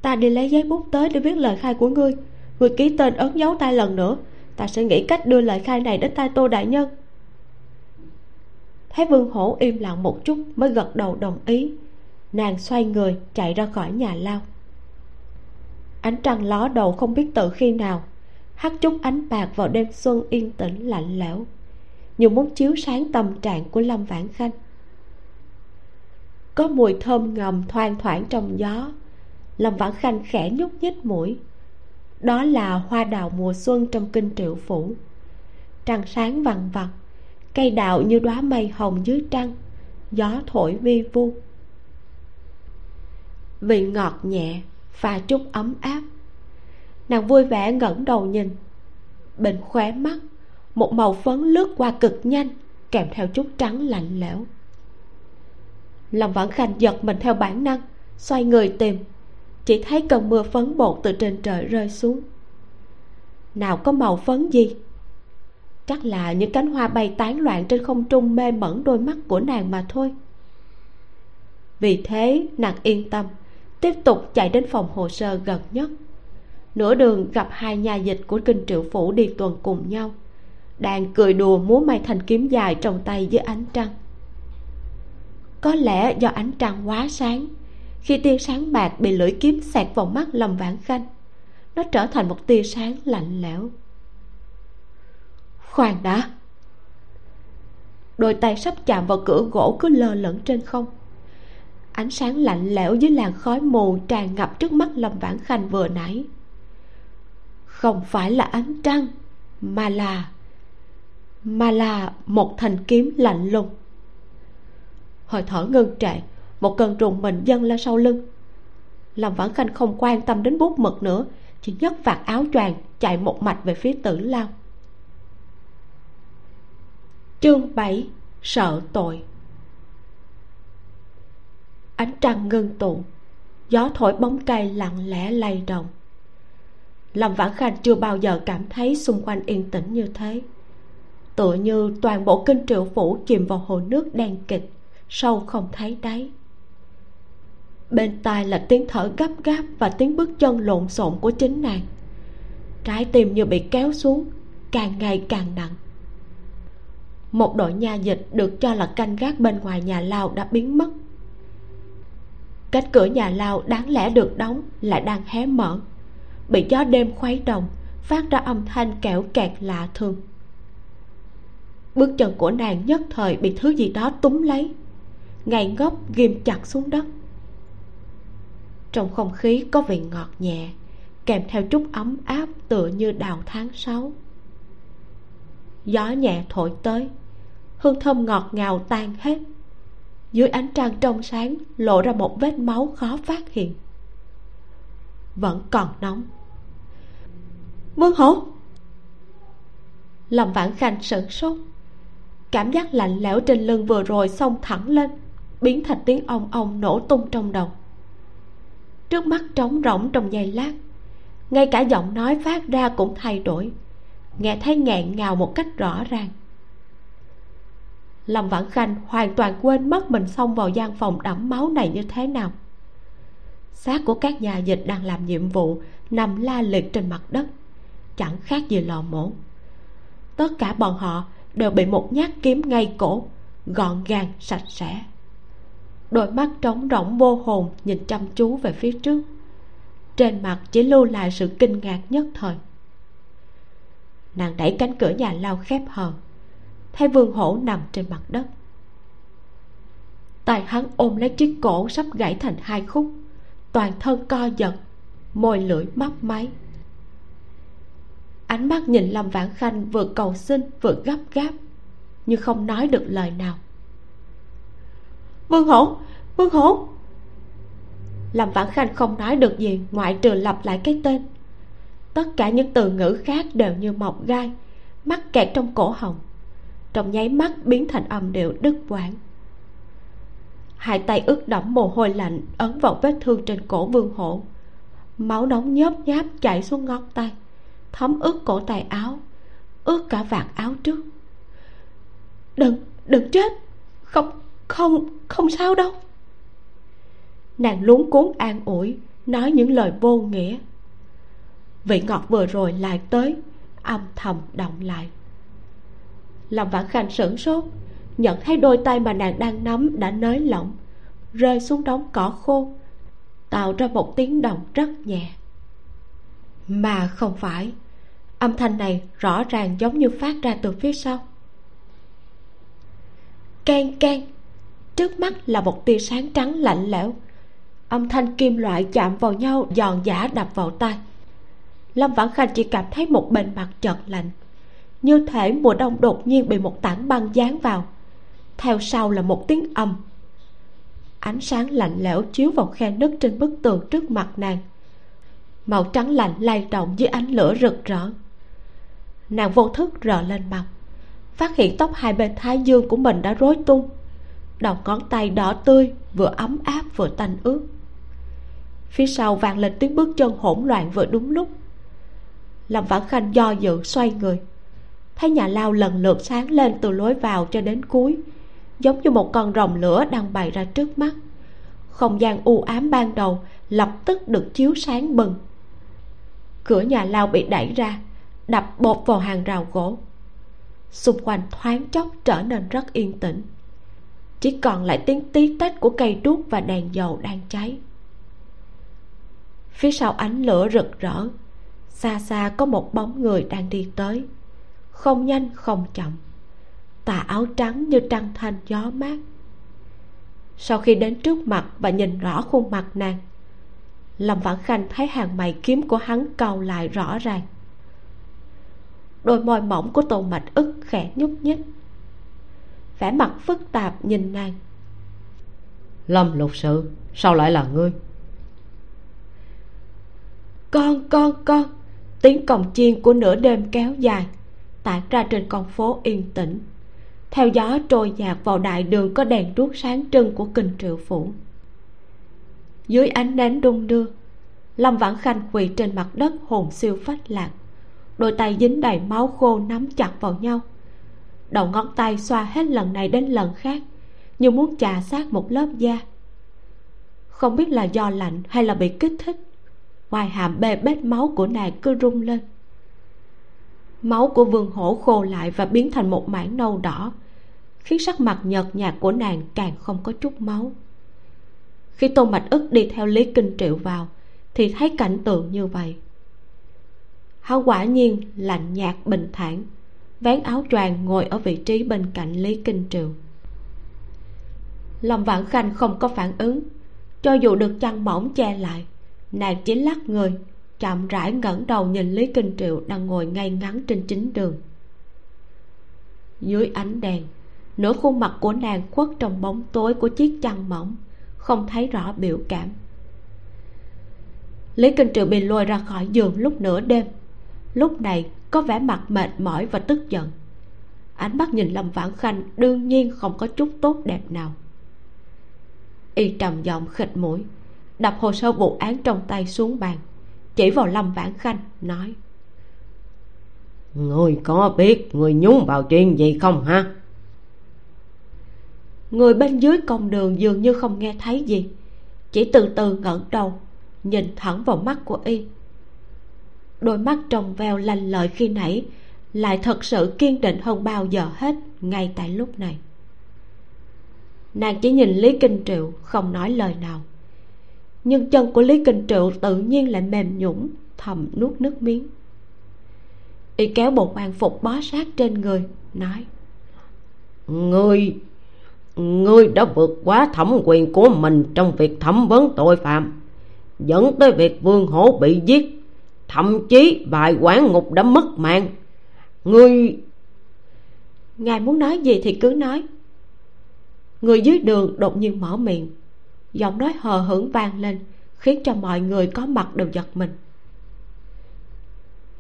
ta đi lấy giấy bút tới để viết lời khai của ngươi người ký tên ấn dấu tay lần nữa. Ta sẽ nghĩ cách đưa lời khai này đến tay tô đại nhân. Thấy vương hổ im lặng một chút mới gật đầu đồng ý. Nàng xoay người, chạy ra khỏi nhà lao. Ánh trăng ló đầu không biết từ khi nào. Hắt chút ánh bạc vào đêm xuân yên tĩnh, lạnh lẽo. Như muốn chiếu sáng tâm trạng của lâm vãn khanh. Có mùi thơm ngầm thoang thoảng trong gió. Lâm vãn khanh khẽ nhúc nhích mũi đó là hoa đào mùa xuân trong kinh triệu phủ. Trăng sáng vằn vặt, cây đào như đóa mây hồng dưới trăng, gió thổi vi vu. Vị ngọt nhẹ, pha chút ấm áp. Nàng vui vẻ ngẩng đầu nhìn. Bên khóe mắt, một màu phấn lướt qua cực nhanh, kèm theo chút trắng lạnh lẽo. Lòng vãn khanh giật mình theo bản năng, xoay người tìm chỉ thấy cơn mưa phấn bột từ trên trời rơi xuống. Nào có màu phấn gì? Chắc là những cánh hoa bay tán loạn trên không trung mê mẩn đôi mắt của nàng mà thôi. Vì thế, nàng yên tâm, tiếp tục chạy đến phòng hồ sơ gần nhất. Nửa đường gặp hai nhà dịch của kinh triệu phủ đi tuần cùng nhau, đang cười đùa múa may thành kiếm dài trong tay dưới ánh trăng. Có lẽ do ánh trăng quá sáng khi tia sáng bạc bị lưỡi kiếm xẹt vào mắt lâm vãn khanh, nó trở thành một tia sáng lạnh lẽo. Khoan đã! Đôi tay sắp chạm vào cửa gỗ cứ lơ lửng trên không. Ánh sáng lạnh lẽo dưới làn khói mù tràn ngập trước mắt lâm vãn khanh vừa nãy. Không phải là ánh trăng, mà là mà là một thanh kiếm lạnh lùng. Hơi thở ngưng trệ một cơn trùng mình dâng lên sau lưng. Lâm vãn khanh không quan tâm đến bút mực nữa, chỉ nhấc vạt áo choàng chạy một mạch về phía tử lao. Chương 7 sợ tội. Ánh trăng ngưng tụ, gió thổi bóng cây lặng lẽ lay động. Lâm vãn khanh chưa bao giờ cảm thấy xung quanh yên tĩnh như thế. Tựa như toàn bộ kinh triệu phủ chìm vào hồ nước đen kịch, sâu không thấy đáy bên tai là tiếng thở gấp gáp và tiếng bước chân lộn xộn của chính nàng. Trái tim như bị kéo xuống, càng ngày càng nặng. Một đội nha dịch được cho là canh gác bên ngoài nhà lao đã biến mất. Cách cửa nhà lao đáng lẽ được đóng lại đang hé mở. Bị gió đêm khuấy động, phát ra âm thanh kẹo kẹt lạ thường. Bước chân của nàng nhất thời bị thứ gì đó túm lấy. Ngay ngốc ghim chặt xuống đất trong không khí có vị ngọt nhẹ, kèm theo chút ấm áp tựa như đào tháng sáu. Gió nhẹ thổi tới, hương thơm ngọt ngào tan hết. Dưới ánh trăng trong sáng lộ ra một vết máu khó phát hiện. Vẫn còn nóng. Vương hổ! Lòng vãn khanh sửng sốt. Cảm giác lạnh lẽo trên lưng vừa rồi xông thẳng lên, biến thành tiếng ong ong nổ tung trong đầu trước mắt trống rỗng trong giây lát. Ngay cả giọng nói phát ra cũng thay đổi. Nghe thấy nghẹn ngào một cách rõ ràng. Lâm vãn khanh hoàn toàn quên mất mình xông vào gian phòng đẫm máu này như thế nào. Xác của các nhà dịch đang làm nhiệm vụ nằm la liệt trên mặt đất, chẳng khác gì lò mổ. Tất cả bọn họ đều bị một nhát kiếm ngay cổ, gọn gàng, sạch sẽ đôi mắt trống rỗng vô hồn nhìn chăm chú về phía trước. Trên mặt chỉ lưu lại sự kinh ngạc nhất thời. Nàng đẩy cánh cửa nhà lao khép hờ, thấy vương hổ nằm trên mặt đất. Tay hắn ôm lấy chiếc cổ sắp gãy thành hai khúc, toàn thân co giật, môi lưỡi mấp máy. Ánh mắt nhìn lâm vãn khanh vừa cầu xin vừa gấp gáp, nhưng không nói được lời nào vương hổ vương hổ. Lâm vãn khanh không nói được gì, ngoại trừ lặp lại cái tên. Tất cả những từ ngữ khác đều như mọc gai, mắc kẹt trong cổ họng. Trong nháy mắt biến thành âm điệu đứt quãng. Hai tay ướt đẫm mồ hôi lạnh ấn vào vết thương trên cổ vương hổ. Máu nóng nhớp nháp chảy xuống ngón tay, thấm ướt cổ tay áo, ướt cả vạt áo trước. Đừng đừng chết! Không không không sao đâu. Nàng luống cuốn an ủi, nói những lời vô nghĩa. Vị ngọt vừa rồi lại tới, âm thầm động lại. Lòng vãn khanh sửng sốt, nhận thấy đôi tay mà nàng đang nắm đã nới lỏng, rơi xuống đống cỏ khô, tạo ra một tiếng động rất nhẹ. Mà không phải, âm thanh này rõ ràng giống như phát ra từ phía sau. Can can trước mắt là một tia sáng trắng lạnh lẽo. Âm thanh kim loại chạm vào nhau, giòn giả đập vào tai. Lâm vãn khanh chỉ cảm thấy một bên mặt chợt lạnh. Như thể mùa đông đột nhiên bị một tảng băng dán vào. Theo sau là một tiếng âm. Ánh sáng lạnh lẽo chiếu vào khe nứt trên bức tường trước mặt nàng. Màu trắng lạnh lay động dưới ánh lửa rực rỡ. Nàng vô thức rờ lên mặt. Phát hiện tóc hai bên thái dương của mình đã rối tung đầu ngón tay đỏ tươi, vừa ấm áp vừa tanh ướt. Phía sau vang lên tiếng bước chân hỗn loạn vừa đúng lúc. Lâm vãn khanh do dự xoay người, thấy nhà lao lần lượt sáng lên từ lối vào cho đến cuối, giống như một con rồng lửa đang bày ra trước mắt. Không gian u ám ban đầu lập tức được chiếu sáng bừng. Cửa nhà lao bị đẩy ra, đập bột vào hàng rào gỗ. Xung quanh thoáng chốc trở nên rất yên tĩnh chỉ còn lại tiếng tí tách của cây đuốc và đèn dầu đang cháy. Phía sau ánh lửa rực rỡ, xa xa có một bóng người đang đi tới. Không nhanh, không chậm. Tà áo trắng như trăng thanh gió mát. Sau khi đến trước mặt và nhìn rõ khuôn mặt nàng, lâm vãn khanh thấy hàng mày kiếm của hắn cầu lại rõ ràng. Đôi môi mỏng của tô mạch ức khẽ nhúc nhích vẻ mặt phức tạp nhìn nàng. Lâm lục sự sao lại là ngươi? Con con con tiếng còng chiên của nửa đêm kéo dài tản ra trên con phố yên tĩnh. Theo gió trôi dạt vào đại đường có đèn đuốc sáng trưng của kinh triệu phủ. Dưới ánh nến đung đưa lâm vãn khanh quỳ trên mặt đất hồn siêu phách lạc đôi tay dính đầy máu khô nắm chặt vào nhau đầu ngón tay xoa hết lần này đến lần khác, như muốn chà sát một lớp da. Không biết là do lạnh hay là bị kích thích, ngoài hàm bê bết máu của nàng cứ rung lên. Máu của vương hổ khô lại và biến thành một mảng nâu đỏ, khiến sắc mặt nhợt nhạt của nàng càng không có chút máu. Khi tô mạch ức đi theo lý kinh triệu vào, thì thấy cảnh tượng như vậy. Hắn quả nhiên lạnh nhạt bình thản vén áo choàng ngồi ở vị trí bên cạnh lý kinh triệu lòng vãn khanh không có phản ứng. Cho dù được chăn mỏng che lại, nàng chỉ lắc người, chậm rãi ngẩng đầu nhìn lý kinh triệu đang ngồi ngay ngắn trên chính đường. Dưới ánh đèn, nửa khuôn mặt của nàng khuất trong bóng tối của chiếc chăn mỏng không thấy rõ biểu cảm. Lý kinh triệu bị lôi ra khỏi giường lúc nửa đêm lúc này có vẻ mặt mệt mỏi và tức giận. Ánh mắt nhìn lâm vãn khanh đương nhiên không có chút tốt đẹp nào. Y trầm giọng khịt mũi đập hồ sơ vụ án trong tay xuống bàn chỉ vào lâm vãn khanh nói người có biết người nhúng vào chuyện gì không ha? Người bên dưới công đường dường như không nghe thấy gì chỉ từ từ ngẩng đầu nhìn thẳng vào mắt của y đôi mắt trong veo lanh lợi khi nãy lại thật sự kiên định hơn bao giờ hết ngay tại lúc này. Nàng chỉ nhìn lý kinh triệu, không nói lời nào. Nhưng chân của lý kinh triệu tự nhiên lại mềm nhũng thầm nuốt nước miếng. Y kéo bộ quan phục bó sát trên người, nói, ngươi ngươi đã vượt quá thẩm quyền của mình trong việc thẩm vấn tội phạm, dẫn tới việc vương hổ bị giết thậm chí vài quán ngục đã mất mạng. Ngươi ngài muốn nói gì thì cứ nói. Người dưới đường đột nhiên mở miệng. Giọng nói hờ hững vang lên, khiến cho mọi người có mặt đều giật mình.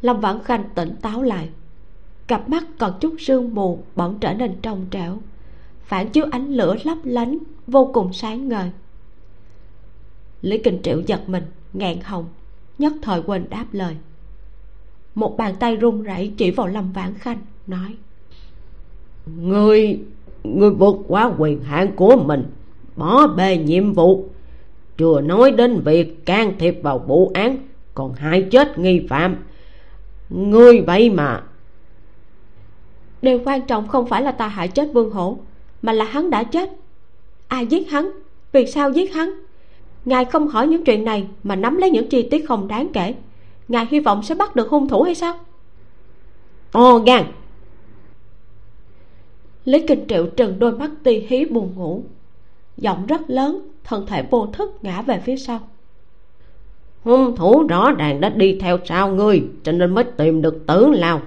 Lâm vãn khanh tỉnh táo lại. Cặp mắt còn chút sương mù bỗng trở nên trong trẻo. Phản chiếu ánh lửa lấp lánh, vô cùng sáng ngời. Lý kinh triệu giật mình ngạn hồng nhất thời quên đáp lời. Một bàn tay run rẩy chỉ vào lâm vãn khanh nói. Ngươi ngươi vượt quá quyền hạn của mình bỏ bê nhiệm vụ. Chưa nói đến việc can thiệp vào vụ án còn hại chết nghi phạm. Ngươi vậy mà. Điều quan trọng không phải là ta hại chết vương hổ mà là hắn đã chết. Ai giết hắn? Vì sao giết hắn ngài không hỏi những chuyện này mà nắm lấy những chi tiết không đáng kể. Ngài hy vọng sẽ bắt được hung thủ hay sao? Ồ gan lý kinh triệu trừng đôi mắt ti hí buồn ngủ. Giọng rất lớn thân thể vô thức ngã về phía sau. Hung thủ rõ ràng đã đi theo sau ngươi cho nên mới tìm được tử lao.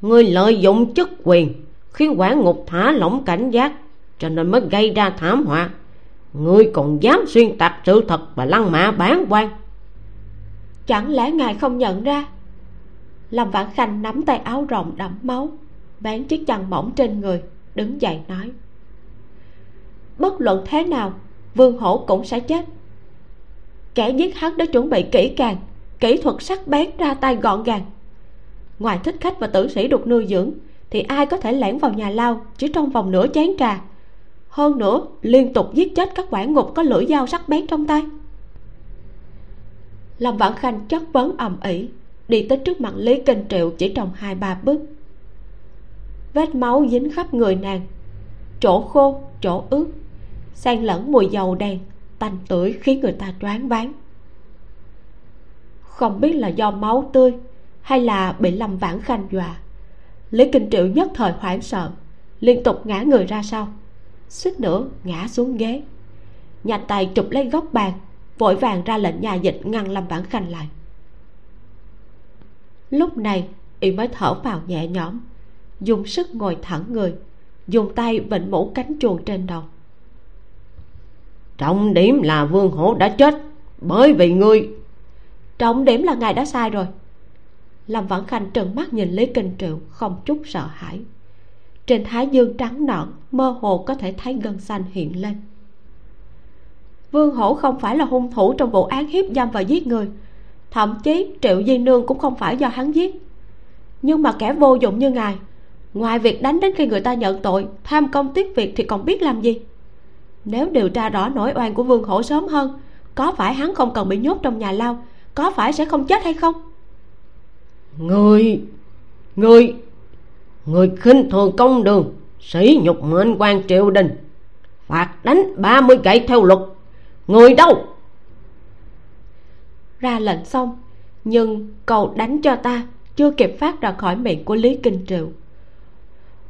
Ngươi lợi dụng chức quyền khiến quản ngục thả lỏng cảnh giác cho nên mới gây ra thảm họa ngươi còn dám xuyên tạc sự thật và lăng mạ bán quan. Chẳng lẽ ngài không nhận ra? Lâm vãn khanh nắm tay áo rộng đẫm máu, vén chiếc chăn mỏng trên người, đứng dậy nói. Bất luận thế nào, vương hổ cũng sẽ chết. Kẻ giết hắn đã chuẩn bị kỹ càng, kỹ thuật sắc bén ra tay gọn gàng. Ngoài thích khách và tử sĩ được nuôi dưỡng, thì ai có thể lẻn vào nhà lao chỉ trong vòng nửa chén trà hơn nữa, liên tục giết chết các quản ngục có lưỡi dao sắc bén trong tay. Lâm vãn khanh chất vấn ầm ĩ, đi tới trước mặt lý kinh triệu chỉ trong hai ba bước. Vết máu dính khắp người nàng, chỗ khô, chỗ ướt, xen lẫn mùi dầu đen, tanh tưởi khiến người ta choáng váng. Không biết là do máu tươi hay là bị lâm vãn khanh dọa, lý kinh triệu nhất thời hoảng sợ, liên tục ngã người ra sau suýt nữa ngã xuống ghế. Nhanh tay chụp lấy góc bàn vội vàng ra lệnh nhà dịch ngăn lâm vãn khanh lại. Lúc này y mới thở vào nhẹ nhõm dùng sức ngồi thẳng người dùng tay vịnh mũ cánh chuồng trên đầu. Trọng điểm là vương hổ đã chết bởi vì ngươi. Trọng điểm là ngài đã sai rồi. Lâm vãn khanh trừng mắt nhìn lý kinh triệu không chút sợ hãi trên thái dương trắng nõn, mơ hồ có thể thấy gân xanh hiện lên. Vương hổ không phải là hung thủ trong vụ án hiếp dâm và giết người. Thậm chí triệu di nương cũng không phải do hắn giết. Nhưng mà kẻ vô dụng như ngài, ngoài việc đánh đến khi người ta nhận tội, tham công tiếc việc thì còn biết làm gì? Nếu điều tra rõ nỗi oan của vương hổ sớm hơn, có phải hắn không cần bị nhốt trong nhà lao, có phải sẽ không chết hay không? Người người người khinh thường công đường, sỉ nhục mệnh quan triều đình. Phạt đánh ba mươi gậy theo luật. Người đâu? Ra lệnh xong, nhưng cầu đánh cho ta chưa kịp phát ra khỏi miệng của lý kinh triệu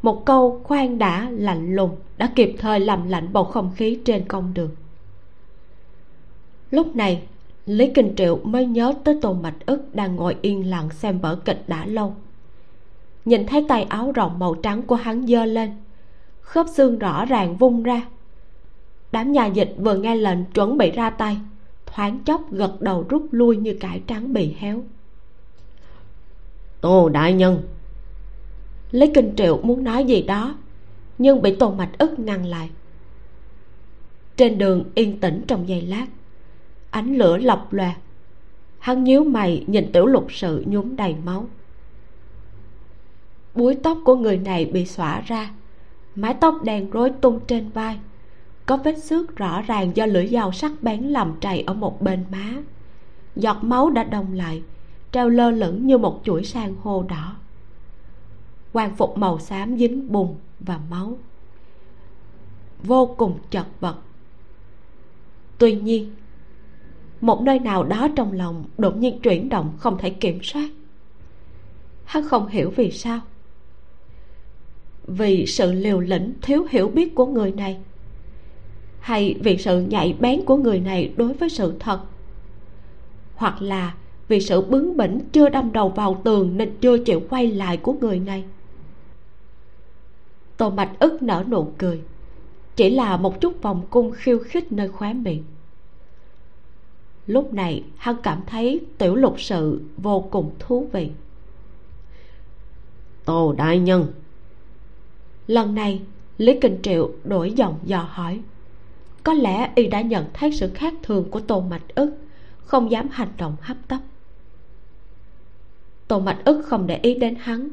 một câu khoan đã lạnh lùng đã kịp thời làm lạnh bầu không khí trên công đường. Lúc này, lý kinh triệu mới nhớ tới tôn mạch ức đang ngồi yên lặng xem vở kịch đã lâu nhìn thấy tay áo rộng màu trắng của hắn giơ lên. Khớp xương rõ ràng vung ra. Đám nhà dịch vừa nghe lệnh chuẩn bị ra tay thoáng chốc gật đầu rút lui như cải trắng bị héo. Tô đại nhân! Lý kinh triệu muốn nói gì đó nhưng bị tôn mạch ức ngăn lại. Trên đường yên tĩnh trong giây lát ánh lửa lọc loạt hắn nhíu mày nhìn tiểu lục sự nhúm đầy máu búi tóc của người này bị xõa ra. Mái tóc đen rối tung trên vai. Có vết xước rõ ràng do lưỡi dao sắc bén làm trầy ở một bên má. Giọt máu đã đông lại, treo lơ lửng như một chuỗi san hô đỏ. Quan phục màu xám dính bùn và máu. Vô cùng chật vật. Tuy nhiên, một nơi nào đó trong lòng đột nhiên chuyển động không thể kiểm soát. Hắn không hiểu vì sao vì sự liều lĩnh thiếu hiểu biết của người này. Hay vì sự nhạy bén của người này đối với sự thật. Hoặc là vì sự bướng bỉnh chưa đâm đầu vào tường nên chưa chịu quay lại của người này. Tô mạch ức nở nụ cười. Chỉ là một chút vòng cung khiêu khích nơi khóe miệng. Lúc này, hắn cảm thấy tiểu lục sự vô cùng thú vị. Tô đại nhân lần này lý kinh triệu đổi giọng dò hỏi. Có lẽ y đã nhận thấy sự khác thường của tô mạch ức không dám hành động hấp tấp. Tô mạch ức không để ý đến hắn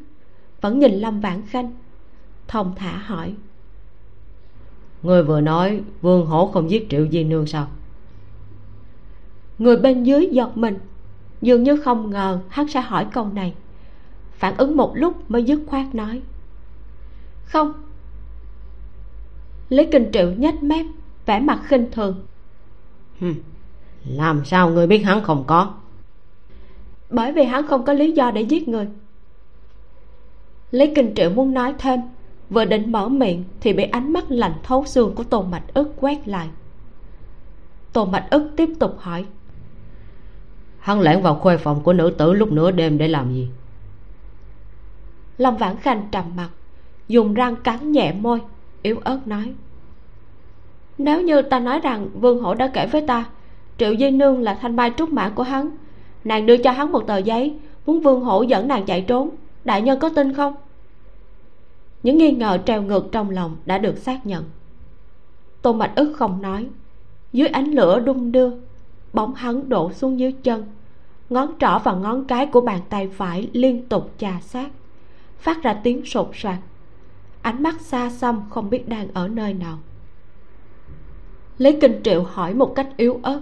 vẫn nhìn lâm vãn khanh thông thả hỏi. Người vừa nói vương hổ không giết triệu di nương sao? Người bên dưới giật mình dường như không ngờ hắn sẽ hỏi câu này phản ứng một lúc mới dứt khoát nói không? Lý kinh triệu nhếch mép vẻ mặt khinh thường. Làm sao người biết hắn không có? Bởi vì hắn không có lý do để giết người. Lý kinh triệu muốn nói thêm vừa định mở miệng thì bị ánh mắt lạnh thấu xương của tô mạch ức quét lại. Tô mạch ức tiếp tục hỏi hắn lẻn vào khuê phòng của nữ tử lúc nửa đêm để làm gì? Lâm vãn khanh trầm mặt dùng răng cắn nhẹ môi, yếu ớt nói. Nếu như ta nói rằng vương hổ đã kể với ta, triệu di nương là thanh mai trúc mã của hắn, nàng đưa cho hắn một tờ giấy, muốn vương hổ dẫn nàng chạy trốn, đại nhân có tin không? Những nghi ngờ treo ngược trong lòng đã được xác nhận. Tô mạch ức không nói. Dưới ánh lửa đung đưa, bóng hắn đổ xuống dưới chân. Ngón trỏ và ngón cái của bàn tay phải liên tục chà sát, phát ra tiếng sột soạt ánh mắt xa xăm không biết đang ở nơi nào. Lý kinh triệu hỏi một cách yếu ớt.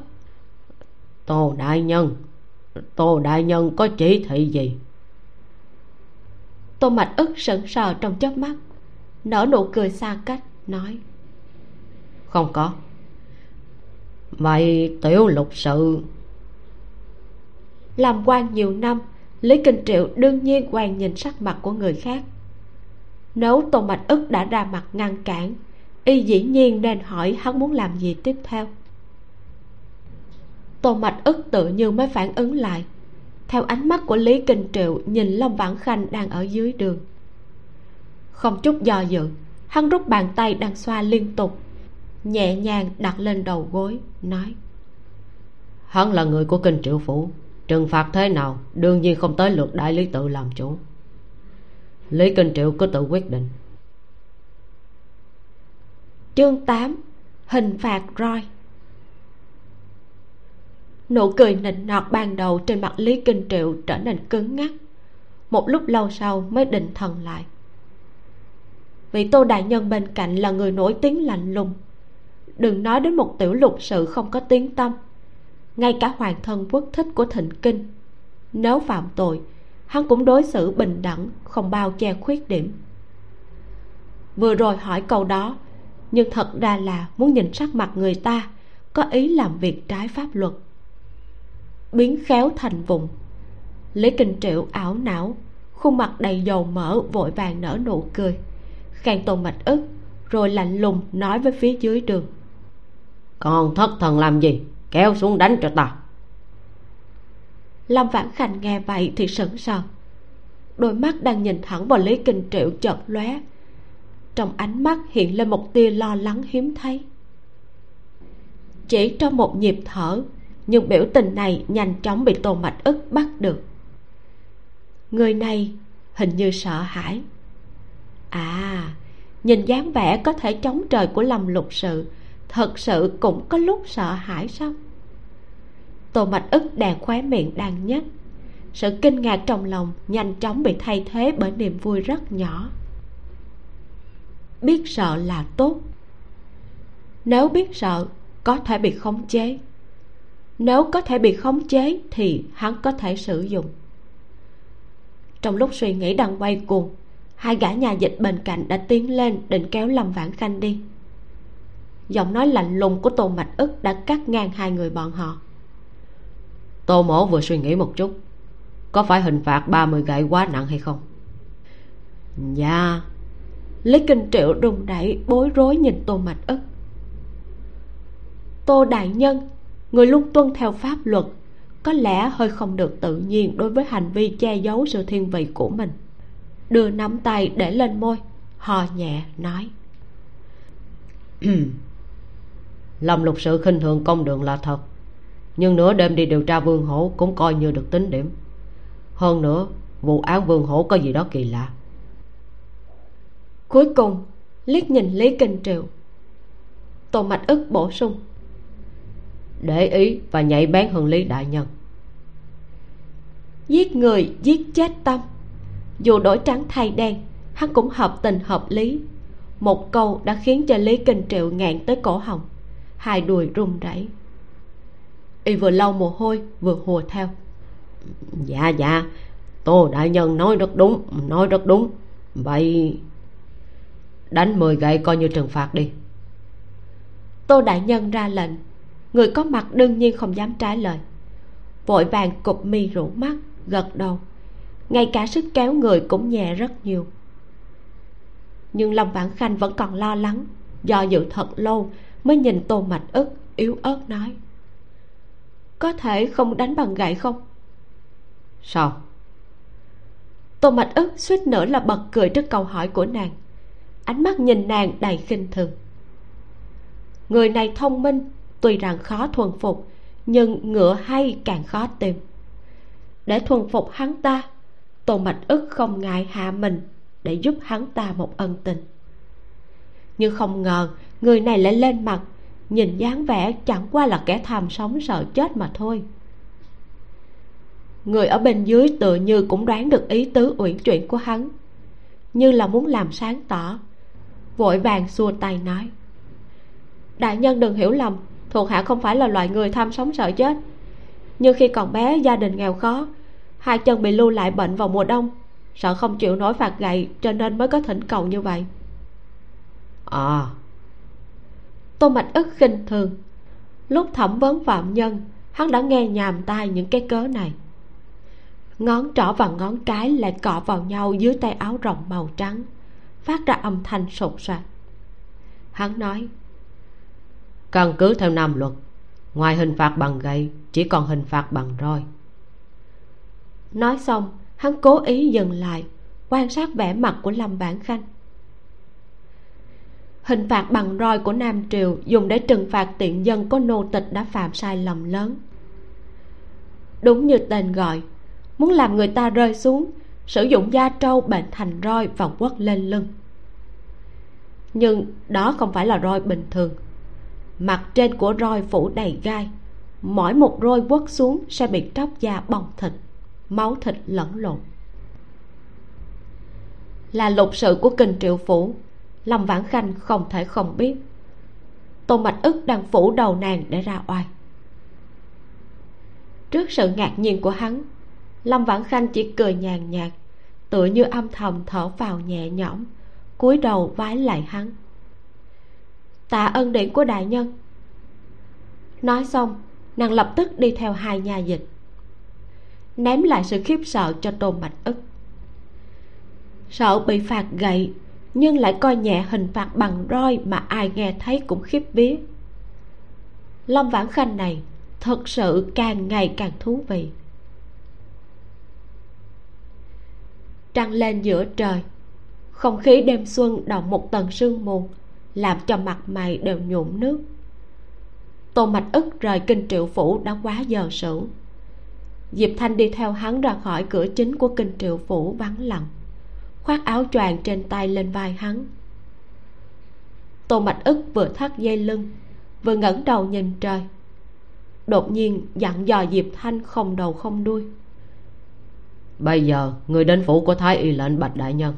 Tô đại nhân tô đại nhân có chỉ thị gì? Tô mạch ức sững sờ trong chớp mắt nở nụ cười xa cách nói. Không có. Vậy tiểu lục sự? Làm quan nhiều năm lý kinh triệu đương nhiên quan nhìn sắc mặt của người khác nếu tô mạch ức đã ra mặt ngăn cản, y dĩ nhiên nên hỏi hắn muốn làm gì tiếp theo. Tô mạch ức tự như mới phản ứng lại. Theo ánh mắt của lý kinh triệu, nhìn lâm vãn khanh đang ở dưới đường. Không chút do dự, hắn rút bàn tay đang xoa liên tục, nhẹ nhàng đặt lên đầu gối, nói. Hắn là người của kinh triệu phủ, trừng phạt thế nào, đương nhiên không tới lượt đại lý tự làm chủ lý kinh triệu có tự quyết định. Chương 8 hình phạt roi. Nụ cười nịnh nọt ban đầu trên mặt lý kinh triệu trở nên cứng ngắc. Một lúc lâu sau mới định thần lại. Vị tô đại nhân bên cạnh là người nổi tiếng lạnh lùng. Đừng nói đến một tiểu lục sự không có tiếng tâm ngay cả hoàng thân quốc thích của thịnh kinh, nếu phạm tội hắn cũng đối xử bình đẳng, không bao che khuyết điểm. Vừa rồi hỏi câu đó, nhưng thật ra là muốn nhìn sắc mặt người ta, có ý làm việc trái pháp luật. Biến khéo thành vùng lý kinh triệu ảo não, khuôn mặt đầy dầu mỡ, vội vàng nở nụ cười khen tôn mạch ức, rồi lạnh lùng nói với phía dưới đường. Còn thất thần làm gì? Kéo xuống đánh cho ta lâm vãn khanh nghe vậy thì sững sờ. Đôi mắt đang nhìn thẳng vào lý kinh triệu chợt lóe. Trong ánh mắt hiện lên một tia lo lắng hiếm thấy. Chỉ trong một nhịp thở nhưng biểu tình này nhanh chóng bị tô mạch ức bắt được. Người này hình như sợ hãi. À nhìn dáng vẻ có thể chống trời của lâm lục sự, thật sự cũng có lúc sợ hãi sao? Tô mạch ức đàn khóe miệng đang nhếch sự kinh ngạc trong lòng nhanh chóng bị thay thế bởi niềm vui rất nhỏ. Biết sợ là tốt. Nếu biết sợ, có thể bị khống chế. Nếu có thể bị khống chế thì hắn có thể sử dụng. Trong lúc suy nghĩ đang quay cuồng, hai gã nhà dịch bên cạnh đã tiến lên định kéo lâm vãn khanh đi. Giọng nói lạnh lùng của tô mạch ức đã cắt ngang hai người bọn họ tô mổ vừa suy nghĩ một chút. Có phải hình phạt 30 gậy quá nặng hay không? Dạ. Lý kinh triệu đùng đẩy bối rối nhìn tô mạch ức. Tô đại nhân, người luôn tuân theo pháp luật, có lẽ hơi không được tự nhiên đối với hành vi che giấu sự thiên vị của mình. Đưa nắm tay để lên môi hò nhẹ, nói. Lòng lục sự khinh thường công đường là thật nhưng nửa đêm đi điều tra vương hổ cũng coi như được tính điểm. Hơn nữa vụ án vương hổ có gì đó kỳ lạ. Cuối cùng liếc nhìn lý kinh triệu tô mạch ức bổ sung. Để ý và nhạy bén hơn lý đại nhân. Giết người giết chết tâm. Dù đổi trắng thay đen hắn cũng hợp tình hợp lý. Một câu đã khiến cho lý kinh triệu ngạn tới cổ họng. Hai đùi run rẩy y vừa lau mồ hôi, vừa hùa theo. Dạ dạ tô đại nhân nói rất đúng, nói rất đúng. Vậy đánh mười gậy coi như trừng phạt đi. Tô đại nhân ra lệnh. Người có mặt đương nhiên không dám trái lời. Vội vàng cụp mi rủ mắt, gật đầu. Ngay cả sức kéo người cũng nhẹ rất nhiều. Nhưng Long vãn khanh vẫn còn lo lắng, do dự thật lâu mới nhìn tô mạch ức yếu ớt nói có thể không đánh bằng gậy không? Sao? Tô mạch ức suýt nữa là bật cười trước câu hỏi của nàng. Ánh mắt nhìn nàng đầy khinh thường. Người này thông minh tuy rằng khó thuần phục nhưng ngựa hay càng khó tìm. Để thuần phục hắn ta tô mạch ức không ngại hạ mình để giúp hắn ta một ân tình. Nhưng không ngờ người này lại lên mặt nhìn dáng vẻ chẳng qua là kẻ tham sống sợ chết mà thôi. Người ở bên dưới tựa như cũng đoán được ý tứ uyển chuyển của hắn. Như là muốn làm sáng tỏ, vội vàng xua tay nói. Đại nhân đừng hiểu lầm, thuộc hạ không phải là loại người tham sống sợ chết. Nhưng khi còn bé, gia đình nghèo khó, hai chân bị lưu lại bệnh vào mùa đông, sợ không chịu nổi phạt gậy cho nên mới có thỉnh cầu như vậy. À tô mạch ức khinh thường. Lúc thẩm vấn phạm nhân hắn đã nghe nhàm tai những cái cớ này. Ngón trỏ và ngón cái lại cọ vào nhau dưới tay áo rộng màu trắng phát ra âm thanh sột soạt. Hắn nói căn cứ theo nam luật ngoài hình phạt bằng gậy chỉ còn hình phạt bằng roi. Nói xong hắn cố ý dừng lại quan sát vẻ mặt của lâm bản khanh hình phạt bằng roi của nam triều dùng để trừng phạt tiện dân có nô tịch đã phạm sai lầm lớn. Đúng như tên gọi, muốn làm người ta rơi xuống, sử dụng da trâu bệnh thành roi và quất lên lưng. Nhưng đó không phải là roi bình thường. Mặt trên của roi phủ đầy gai, mỗi một roi quất xuống sẽ bị tróc da bong thịt, máu thịt lẫn lộn. Là lục sự của kình triệu phủ lâm vãn khanh không thể không biết. Tô mạch ức đang phủ đầu nàng để ra oai. Trước sự ngạc nhiên của hắn, lâm vãn khanh chỉ cười nhàn nhạt, tựa như âm thầm thở vào nhẹ nhõm, cúi đầu vái lại hắn. Tạ ân điển của đại nhân. Nói xong, nàng lập tức đi theo hai nhà dịch, ném lại sự khiếp sợ cho tôn mạch ức. Sợ bị phạt gậy nhưng lại coi nhẹ hình phạt bằng roi mà ai nghe thấy cũng khiếp vía. Lâm vãn khanh này thật sự càng ngày càng thú vị. Trăng lên giữa trời, không khí đêm xuân đọng một tầng sương mù, làm cho mặt mày đều nhuộm nước. Tô mạch ức rời kinh triệu phủ đã quá giờ sửu. Diệp thanh đi theo hắn ra khỏi cửa chính của kinh triệu phủ vắng lặng khoác áo choàng trên tay lên vai hắn. Tô mạch ức vừa thắt dây lưng vừa ngẩng đầu nhìn trời. Đột nhiên dặn dò diệp thanh không đầu không đuôi. Bây giờ người đến phủ của thái y lệnh bạch đại nhân.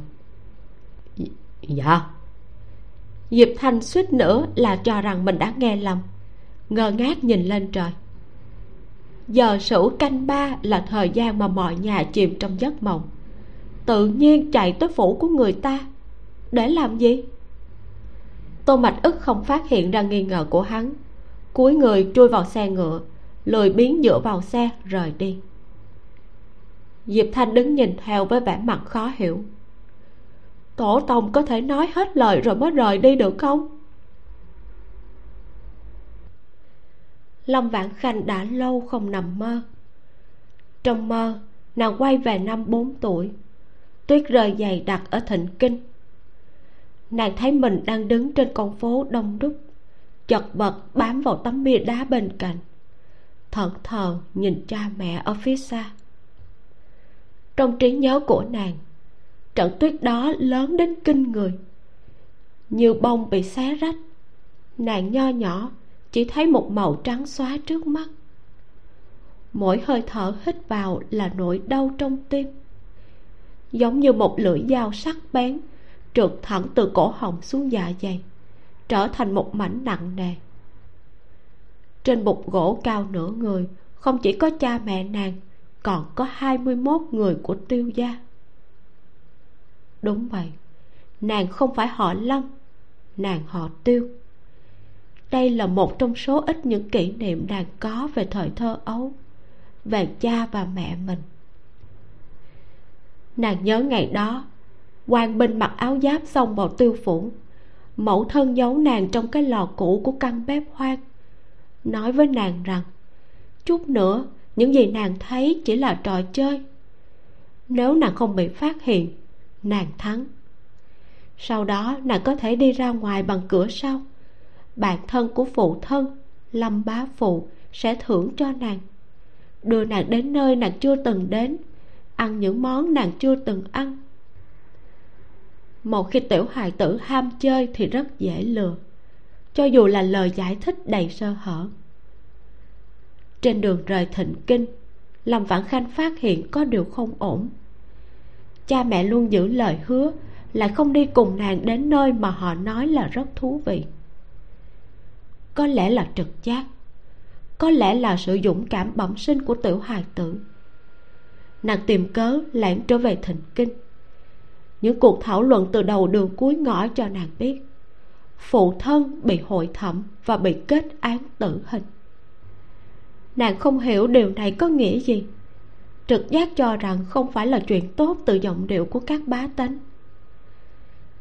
Dạ. Diệp thanh suýt nữa là cho rằng mình đã nghe lầm ngơ ngác nhìn lên trời. Giờ sửu canh ba là thời gian mà mọi nhà chìm trong giấc mộng tự nhiên chạy tới phủ của người ta. Để làm gì? Tô mạch ức không phát hiện ra nghi ngờ của hắn. Cúi người chui vào xe ngựa, lười biến dựa vào xe, rời đi. Diệp thanh đứng nhìn theo với vẻ mặt khó hiểu. Tổ tông có thể nói hết lời rồi mới rời đi được không? Lâm vãn khanh đã lâu không nằm mơ. Trong mơ, nàng quay về năm bốn tuổi tuyết rơi dày đặc ở thịnh kinh. Nàng thấy mình đang đứng trên con phố đông đúc, chật vật bám vào tấm bia đá bên cạnh, thẫn thờ nhìn cha mẹ ở phía xa. Trong trí nhớ của nàng, trận tuyết đó lớn đến kinh người. Như bông bị xé rách, nàng nho nhỏ chỉ thấy một màu trắng xóa trước mắt. Mỗi hơi thở hít vào là nỗi đau trong tim giống như một lưỡi dao sắc bén, trượt thẳng từ cổ họng xuống dạ dày, trở thành một mảnh nặng nề. Trên bục gỗ cao nửa người, không chỉ có cha mẹ nàng, còn có hai mươi 21 người của tiêu gia. Đúng vậy, nàng không phải họ lâm, nàng họ tiêu. Đây là một trong số ít những kỷ niệm nàng có về thời thơ ấu, về cha và mẹ mình nàng nhớ ngày đó quan binh mặc áo giáp xông vào tiêu phủ. Mẫu thân giấu nàng trong cái lò cũ của căn bếp hoang. Nói với nàng rằng, chút nữa, những gì nàng thấy chỉ là trò chơi. Nếu nàng không bị phát hiện, nàng thắng. Sau đó, nàng có thể đi ra ngoài bằng cửa sau. Bạn thân của phụ thân, lâm bá phụ, sẽ thưởng cho nàng. Đưa nàng đến nơi nàng chưa từng đến ăn những món nàng chưa từng ăn. Một khi tiểu hài tử ham chơi thì rất dễ lừa, cho dù là lời giải thích đầy sơ hở. Trên đường rời thịnh kinh, lâm vãn khanh phát hiện có điều không ổn. Cha mẹ luôn giữ lời hứa lại không đi cùng nàng đến nơi mà họ nói là rất thú vị. Có lẽ là trực giác, có lẽ là sự dũng cảm bẩm sinh của tiểu hài tử nàng tìm cớ lẻn trở về thịnh kinh. Những cuộc thảo luận từ đầu đường cuối ngõ cho nàng biết, phụ thân bị hội thẩm và bị kết án tử hình. Nàng không hiểu điều này có nghĩa gì. Trực giác cho rằng không phải là chuyện tốt từ giọng điệu của các bá tánh.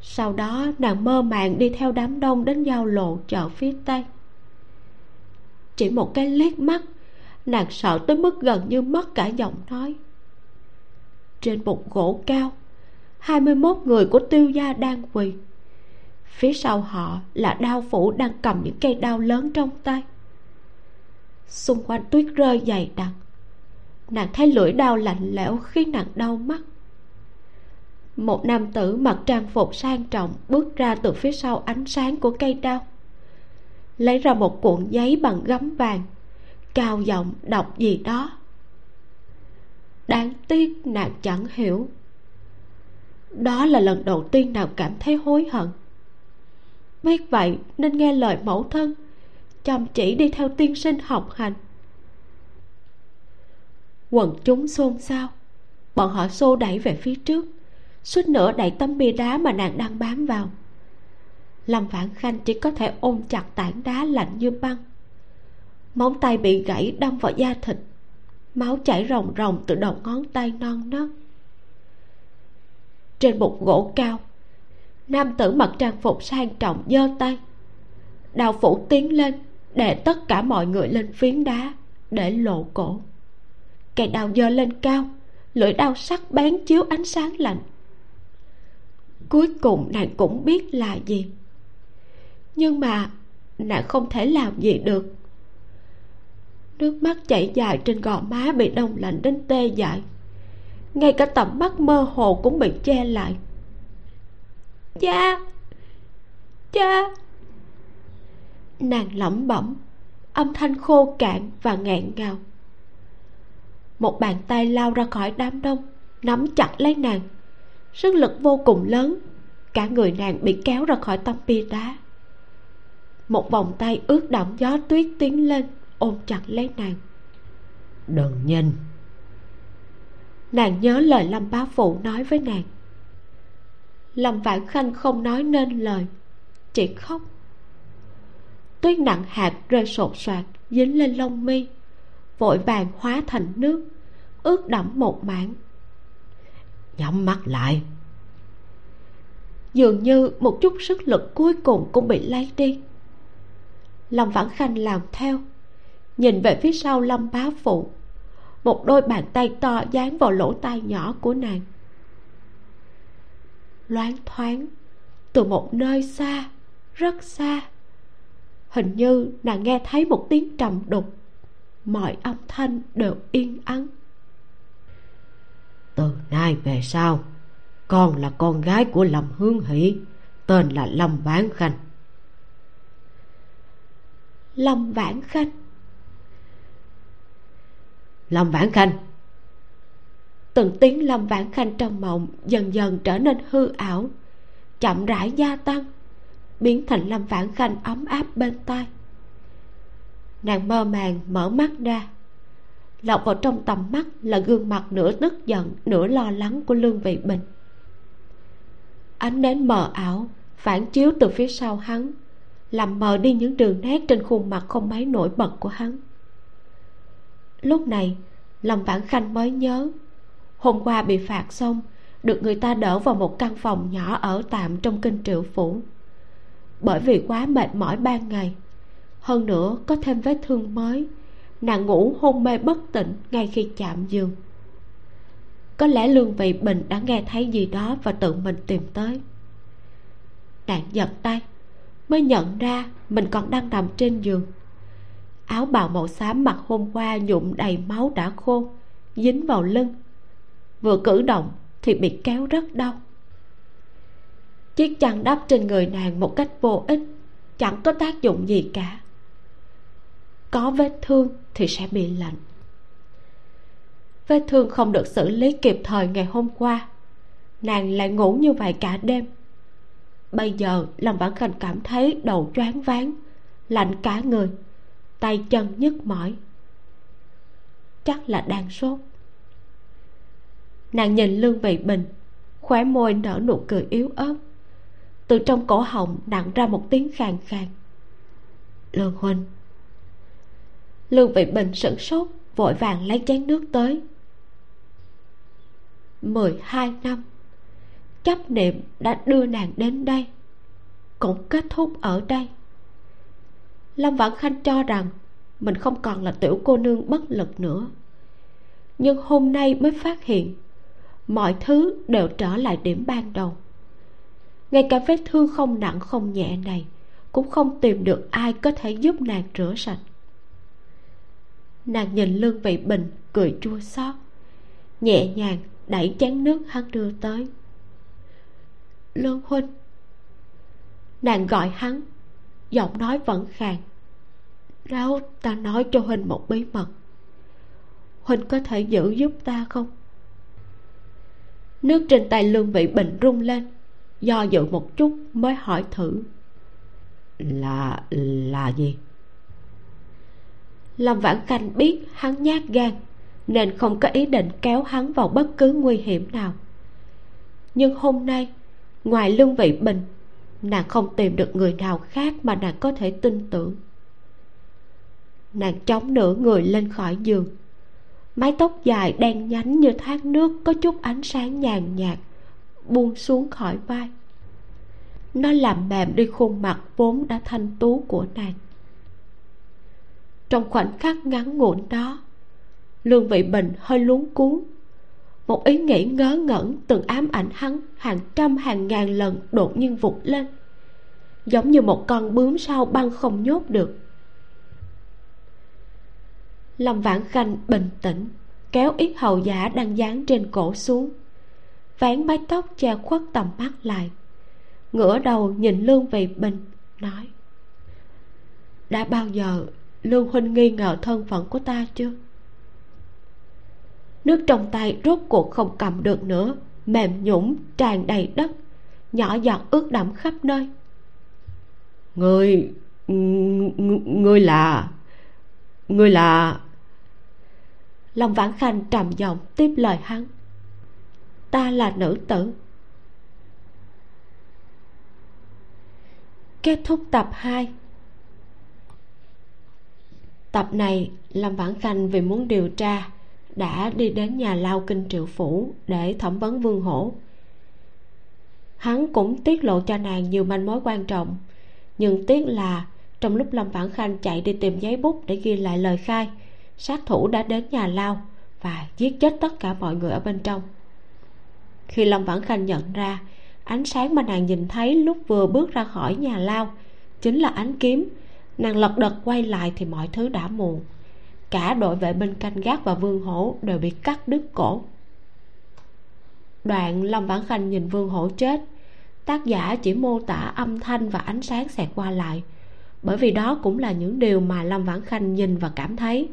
Sau đó, nàng mơ màng đi theo đám đông đến giao lộ chợ phía tây. Chỉ một cái liếc mắt, nàng sợ tới mức gần như mất cả giọng nói trên bục gỗ cao. Hai mươi 21 người của tiêu gia đang quỳ. Phía sau họ là đao phủ đang cầm những cây đao lớn trong tay. Xung quanh tuyết rơi dày đặc. Nàng thấy lưỡi đao lạnh lẽo khiến nàng đau mắt. Một nam tử mặc trang phục sang trọng bước ra từ phía sau ánh sáng của cây đao. Lấy ra một cuộn giấy bằng gấm vàng, cao giọng đọc gì đó đáng tiếc nàng chẳng hiểu. Đó là lần đầu tiên nàng cảm thấy hối hận. Biết vậy nên nghe lời mẫu thân, chăm chỉ đi theo tiên sinh học hành. Quần chúng xôn xao, bọn họ xô đẩy về phía trước, suýt nữa đẩy tấm bia đá mà nàng đang bám vào. Lâm vãn khanh chỉ có thể ôm chặt tảng đá lạnh như băng. Móng tay bị gãy đâm vào da thịt máu chảy ròng ròng từ đầu ngón tay non nớt. Trên một gỗ cao, nam tử mặc trang phục sang trọng giơ tay. Đào phủ tiến lên, để tất cả mọi người lên phiến đá, để lộ cổ. Cây đào giơ lên cao, lưỡi đao sắc bén chiếu ánh sáng lạnh. Cuối cùng nàng cũng biết là gì. Nhưng mà nàng không thể làm gì được nước mắt chảy dài trên gò má bị đông lạnh đến tê dại. Ngay cả tầm mắt mơ hồ cũng bị che lại. Cha! Cha! Nàng lẩm bẩm, âm thanh khô cạn và nghẹn ngào. Một bàn tay lao ra khỏi đám đông, nắm chặt lấy nàng. Sức lực vô cùng lớn, cả người nàng bị kéo ra khỏi tấm bia đá. Một vòng tay ướt đẫm gió tuyết tiến lên ôm chặt lấy nàng. Đừng nhìn. Nàng nhớ lời lâm bá phụ nói với nàng. Lâm vãn khanh không nói nên lời chỉ khóc. Tuyết nặng hạt rơi sột soạt dính lên lông mi vội vàng hóa thành nước ướt đẫm một mảng. Nhắm mắt lại. Dường như một chút sức lực cuối cùng cũng bị lấy đi. Lâm vãn khanh làm theo nhìn về phía sau lâm bá phụ một đôi bàn tay to dán vào lỗ tai nhỏ của nàng. Loáng thoáng từ một nơi xa rất xa hình như nàng nghe thấy một tiếng trầm đục. Mọi âm thanh đều yên ắng. Từ nay về sau con là con gái của lâm hướng hỷ tên là lâm vãn khanh. Lâm vãn khanh lâm vãn khanh. Từng tiếng lâm vãn khanh trong mộng dần dần trở nên hư ảo, chậm rãi gia tăng, biến thành lâm vãn khanh ấm áp bên tai. Nàng mơ màng mở mắt ra, lọt vào trong tầm mắt là gương mặt nửa tức giận, nửa lo lắng của lương vị bình. Ánh nến mờ ảo phản chiếu từ phía sau hắn, làm mờ đi những đường nét trên khuôn mặt không mấy nổi bật của hắn lúc này, lâm vãn khanh mới nhớ. Hôm qua bị phạt xong, được người ta đỡ vào một căn phòng nhỏ ở tạm trong kinh triệu phủ. Bởi vì quá mệt mỏi ban ngày, hơn nữa có thêm vết thương mới, nàng ngủ hôn mê bất tỉnh ngay khi chạm giường. Có lẽ lương vị bình đã nghe thấy gì đó và tự mình tìm tới. Nàng giật tay, mới nhận ra mình còn đang nằm trên giường áo bào màu xám mặc hôm qua nhuộm đầy máu đã khô, dính vào lưng. Vừa cử động thì bị kéo rất đau. Chiếc chăn đắp trên người nàng một cách vô ích, chẳng có tác dụng gì cả. Có vết thương thì sẽ bị lạnh. Vết thương không được xử lý kịp thời ngày hôm qua, nàng lại ngủ như vậy cả đêm. Bây giờ lòng bản khanh cảm thấy đầu choáng váng, lạnh cả người tay chân nhức mỏi. Chắc là đang sốt. Nàng nhìn lương vị bình, khóe môi nở nụ cười yếu ớt. Từ trong cổ họng nặng ra một tiếng khàn khàn. Lương huynh lương vị bình sửng sốt, vội vàng lấy chén nước tới. Mười hai năm, chấp niệm đã đưa nàng đến đây, cũng kết thúc ở đây lâm vãn khanh cho rằng mình không còn là tiểu cô nương bất lực nữa. Nhưng hôm nay mới phát hiện, mọi thứ đều trở lại điểm ban đầu. Ngay cả vết thương không nặng không nhẹ này cũng không tìm được ai có thể giúp nàng rửa sạch. Nàng nhìn lương vị bình cười chua xót, nhẹ nhàng đẩy chén nước hắn đưa tới. Lương huynh, nàng gọi hắn giọng nói vẫn khàn. Ráo ta nói cho huynh một bí mật. Huynh có thể giữ giúp ta không? Nước trên tay lương vị bình rung lên, do dự một chút mới hỏi thử. Là là gì? Lâm vãn canh biết hắn nhát gan, nên không có ý định kéo hắn vào bất cứ nguy hiểm nào. Nhưng hôm nay, ngoài lương vị bình nàng không tìm được người nào khác mà nàng có thể tin tưởng. Nàng chống nửa người lên khỏi giường. Mái tóc dài đen nhánh như thác nước có chút ánh sáng nhàn nhạt, buông xuống khỏi vai. Nó làm mềm đi khuôn mặt vốn đã thanh tú của nàng. Trong khoảnh khắc ngắn ngủn đó, lương vị bình hơi luống cuốn một ý nghĩ ngớ ngẩn từng ám ảnh hắn hàng trăm hàng ngàn lần đột nhiên vụt lên. Giống như một con bướm sao băng không nhốt được. Lâm vãn khanh bình tĩnh, kéo ít hầu giả đang dán trên cổ xuống, vén mái tóc che khuất tầm mắt lại, ngửa đầu nhìn lương vị bình, nói, đã bao giờ lương huynh nghi ngờ thân phận của ta chưa? Nước trong tay rốt cuộc không cầm được nữa mềm nhũng tràn đầy đất nhỏ giọt ướt đẫm khắp nơi. Người người là người là lòng vãn khanh trầm giọng tiếp lời hắn. Ta là nữ tử. Kết thúc tập 2 tập này lâm vãn khanh vì muốn điều tra đã đi đến nhà lao kinh triệu phủ để thẩm vấn vương hổ. Hắn cũng tiết lộ cho nàng nhiều manh mối quan trọng, nhưng tiếc là trong lúc lâm vãn khanh chạy đi tìm giấy bút để ghi lại lời khai, sát thủ đã đến nhà lao và giết chết tất cả mọi người ở bên trong. Khi lâm vãn khanh nhận ra ánh sáng mà nàng nhìn thấy lúc vừa bước ra khỏi nhà lao chính là ánh kiếm, nàng lật đật quay lại thì mọi thứ đã muộn cả đội vệ binh canh gác và vương hổ đều bị cắt đứt cổ. Đoạn lâm vãn khanh nhìn vương hổ chết, tác giả chỉ mô tả âm thanh và ánh sáng xẹt qua lại, bởi vì đó cũng là những điều mà lâm vãn khanh nhìn và cảm thấy.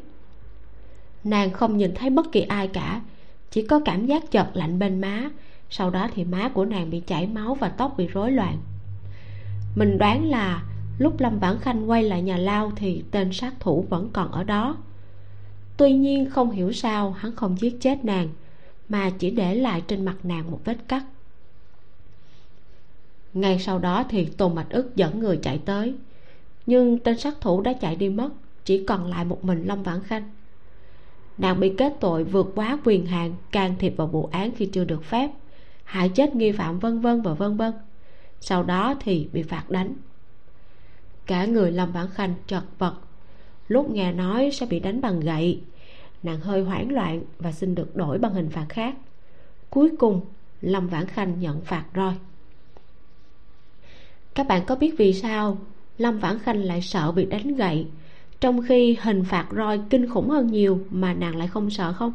Nàng không nhìn thấy bất kỳ ai cả, chỉ có cảm giác chợt lạnh bên má, sau đó thì má của nàng bị chảy máu và tóc bị rối loạn. Mình đoán là lúc lâm vãn khanh quay lại nhà lao thì tên sát thủ vẫn còn ở đó tuy nhiên không hiểu sao hắn không giết chết nàng, mà chỉ để lại trên mặt nàng một vết cắt. Ngay sau đó thì tôn mạch ức dẫn người chạy tới, nhưng tên sát thủ đã chạy đi mất, chỉ còn lại một mình lâm vãn khanh. Nàng bị kết tội vượt quá quyền hạn, can thiệp vào vụ án khi chưa được phép, hại chết nghi phạm vân vân và vân vân, sau đó thì bị phạt đánh. Cả người lâm vãn khanh chật vật lúc nghe nói sẽ bị đánh bằng gậy. Nàng hơi hoảng loạn và xin được đổi bằng hình phạt khác. Cuối cùng, lâm vãn khanh nhận phạt roi các bạn có biết vì sao lâm vãn khanh lại sợ bị đánh gậy, trong khi hình phạt roi kinh khủng hơn nhiều mà nàng lại không sợ không?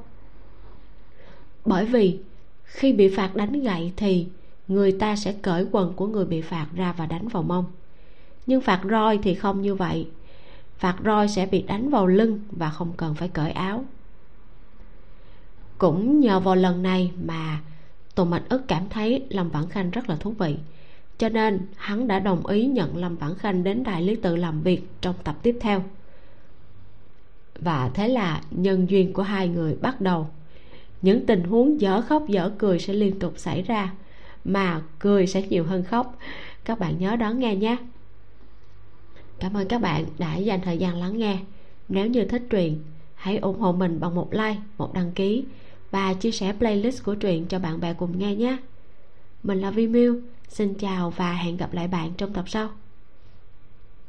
Bởi vì khi bị phạt đánh gậy thì người ta sẽ cởi quần của người bị phạt ra và đánh vào mông. Nhưng phạt roi thì không như vậy phạt roi sẽ bị đánh vào lưng và không cần phải cởi áo. Cũng nhờ vào lần này mà tùng mạch ức cảm thấy lâm vãn khanh rất là thú vị, cho nên hắn đã đồng ý nhận lâm vãn khanh đến đại lý tự làm việc trong tập tiếp theo. Và thế là nhân duyên của hai người bắt đầu. Những tình huống dở khóc dở cười sẽ liên tục xảy ra, mà cười sẽ nhiều hơn khóc. Các bạn nhớ đón nghe nhé cảm ơn các bạn đã dành thời gian lắng nghe. Nếu như thích truyện, hãy ủng hộ mình bằng một like, một đăng ký và chia sẻ playlist của truyện cho bạn bè cùng nghe nhé. Mình là vi miu, xin chào và hẹn gặp lại bạn trong tập sau.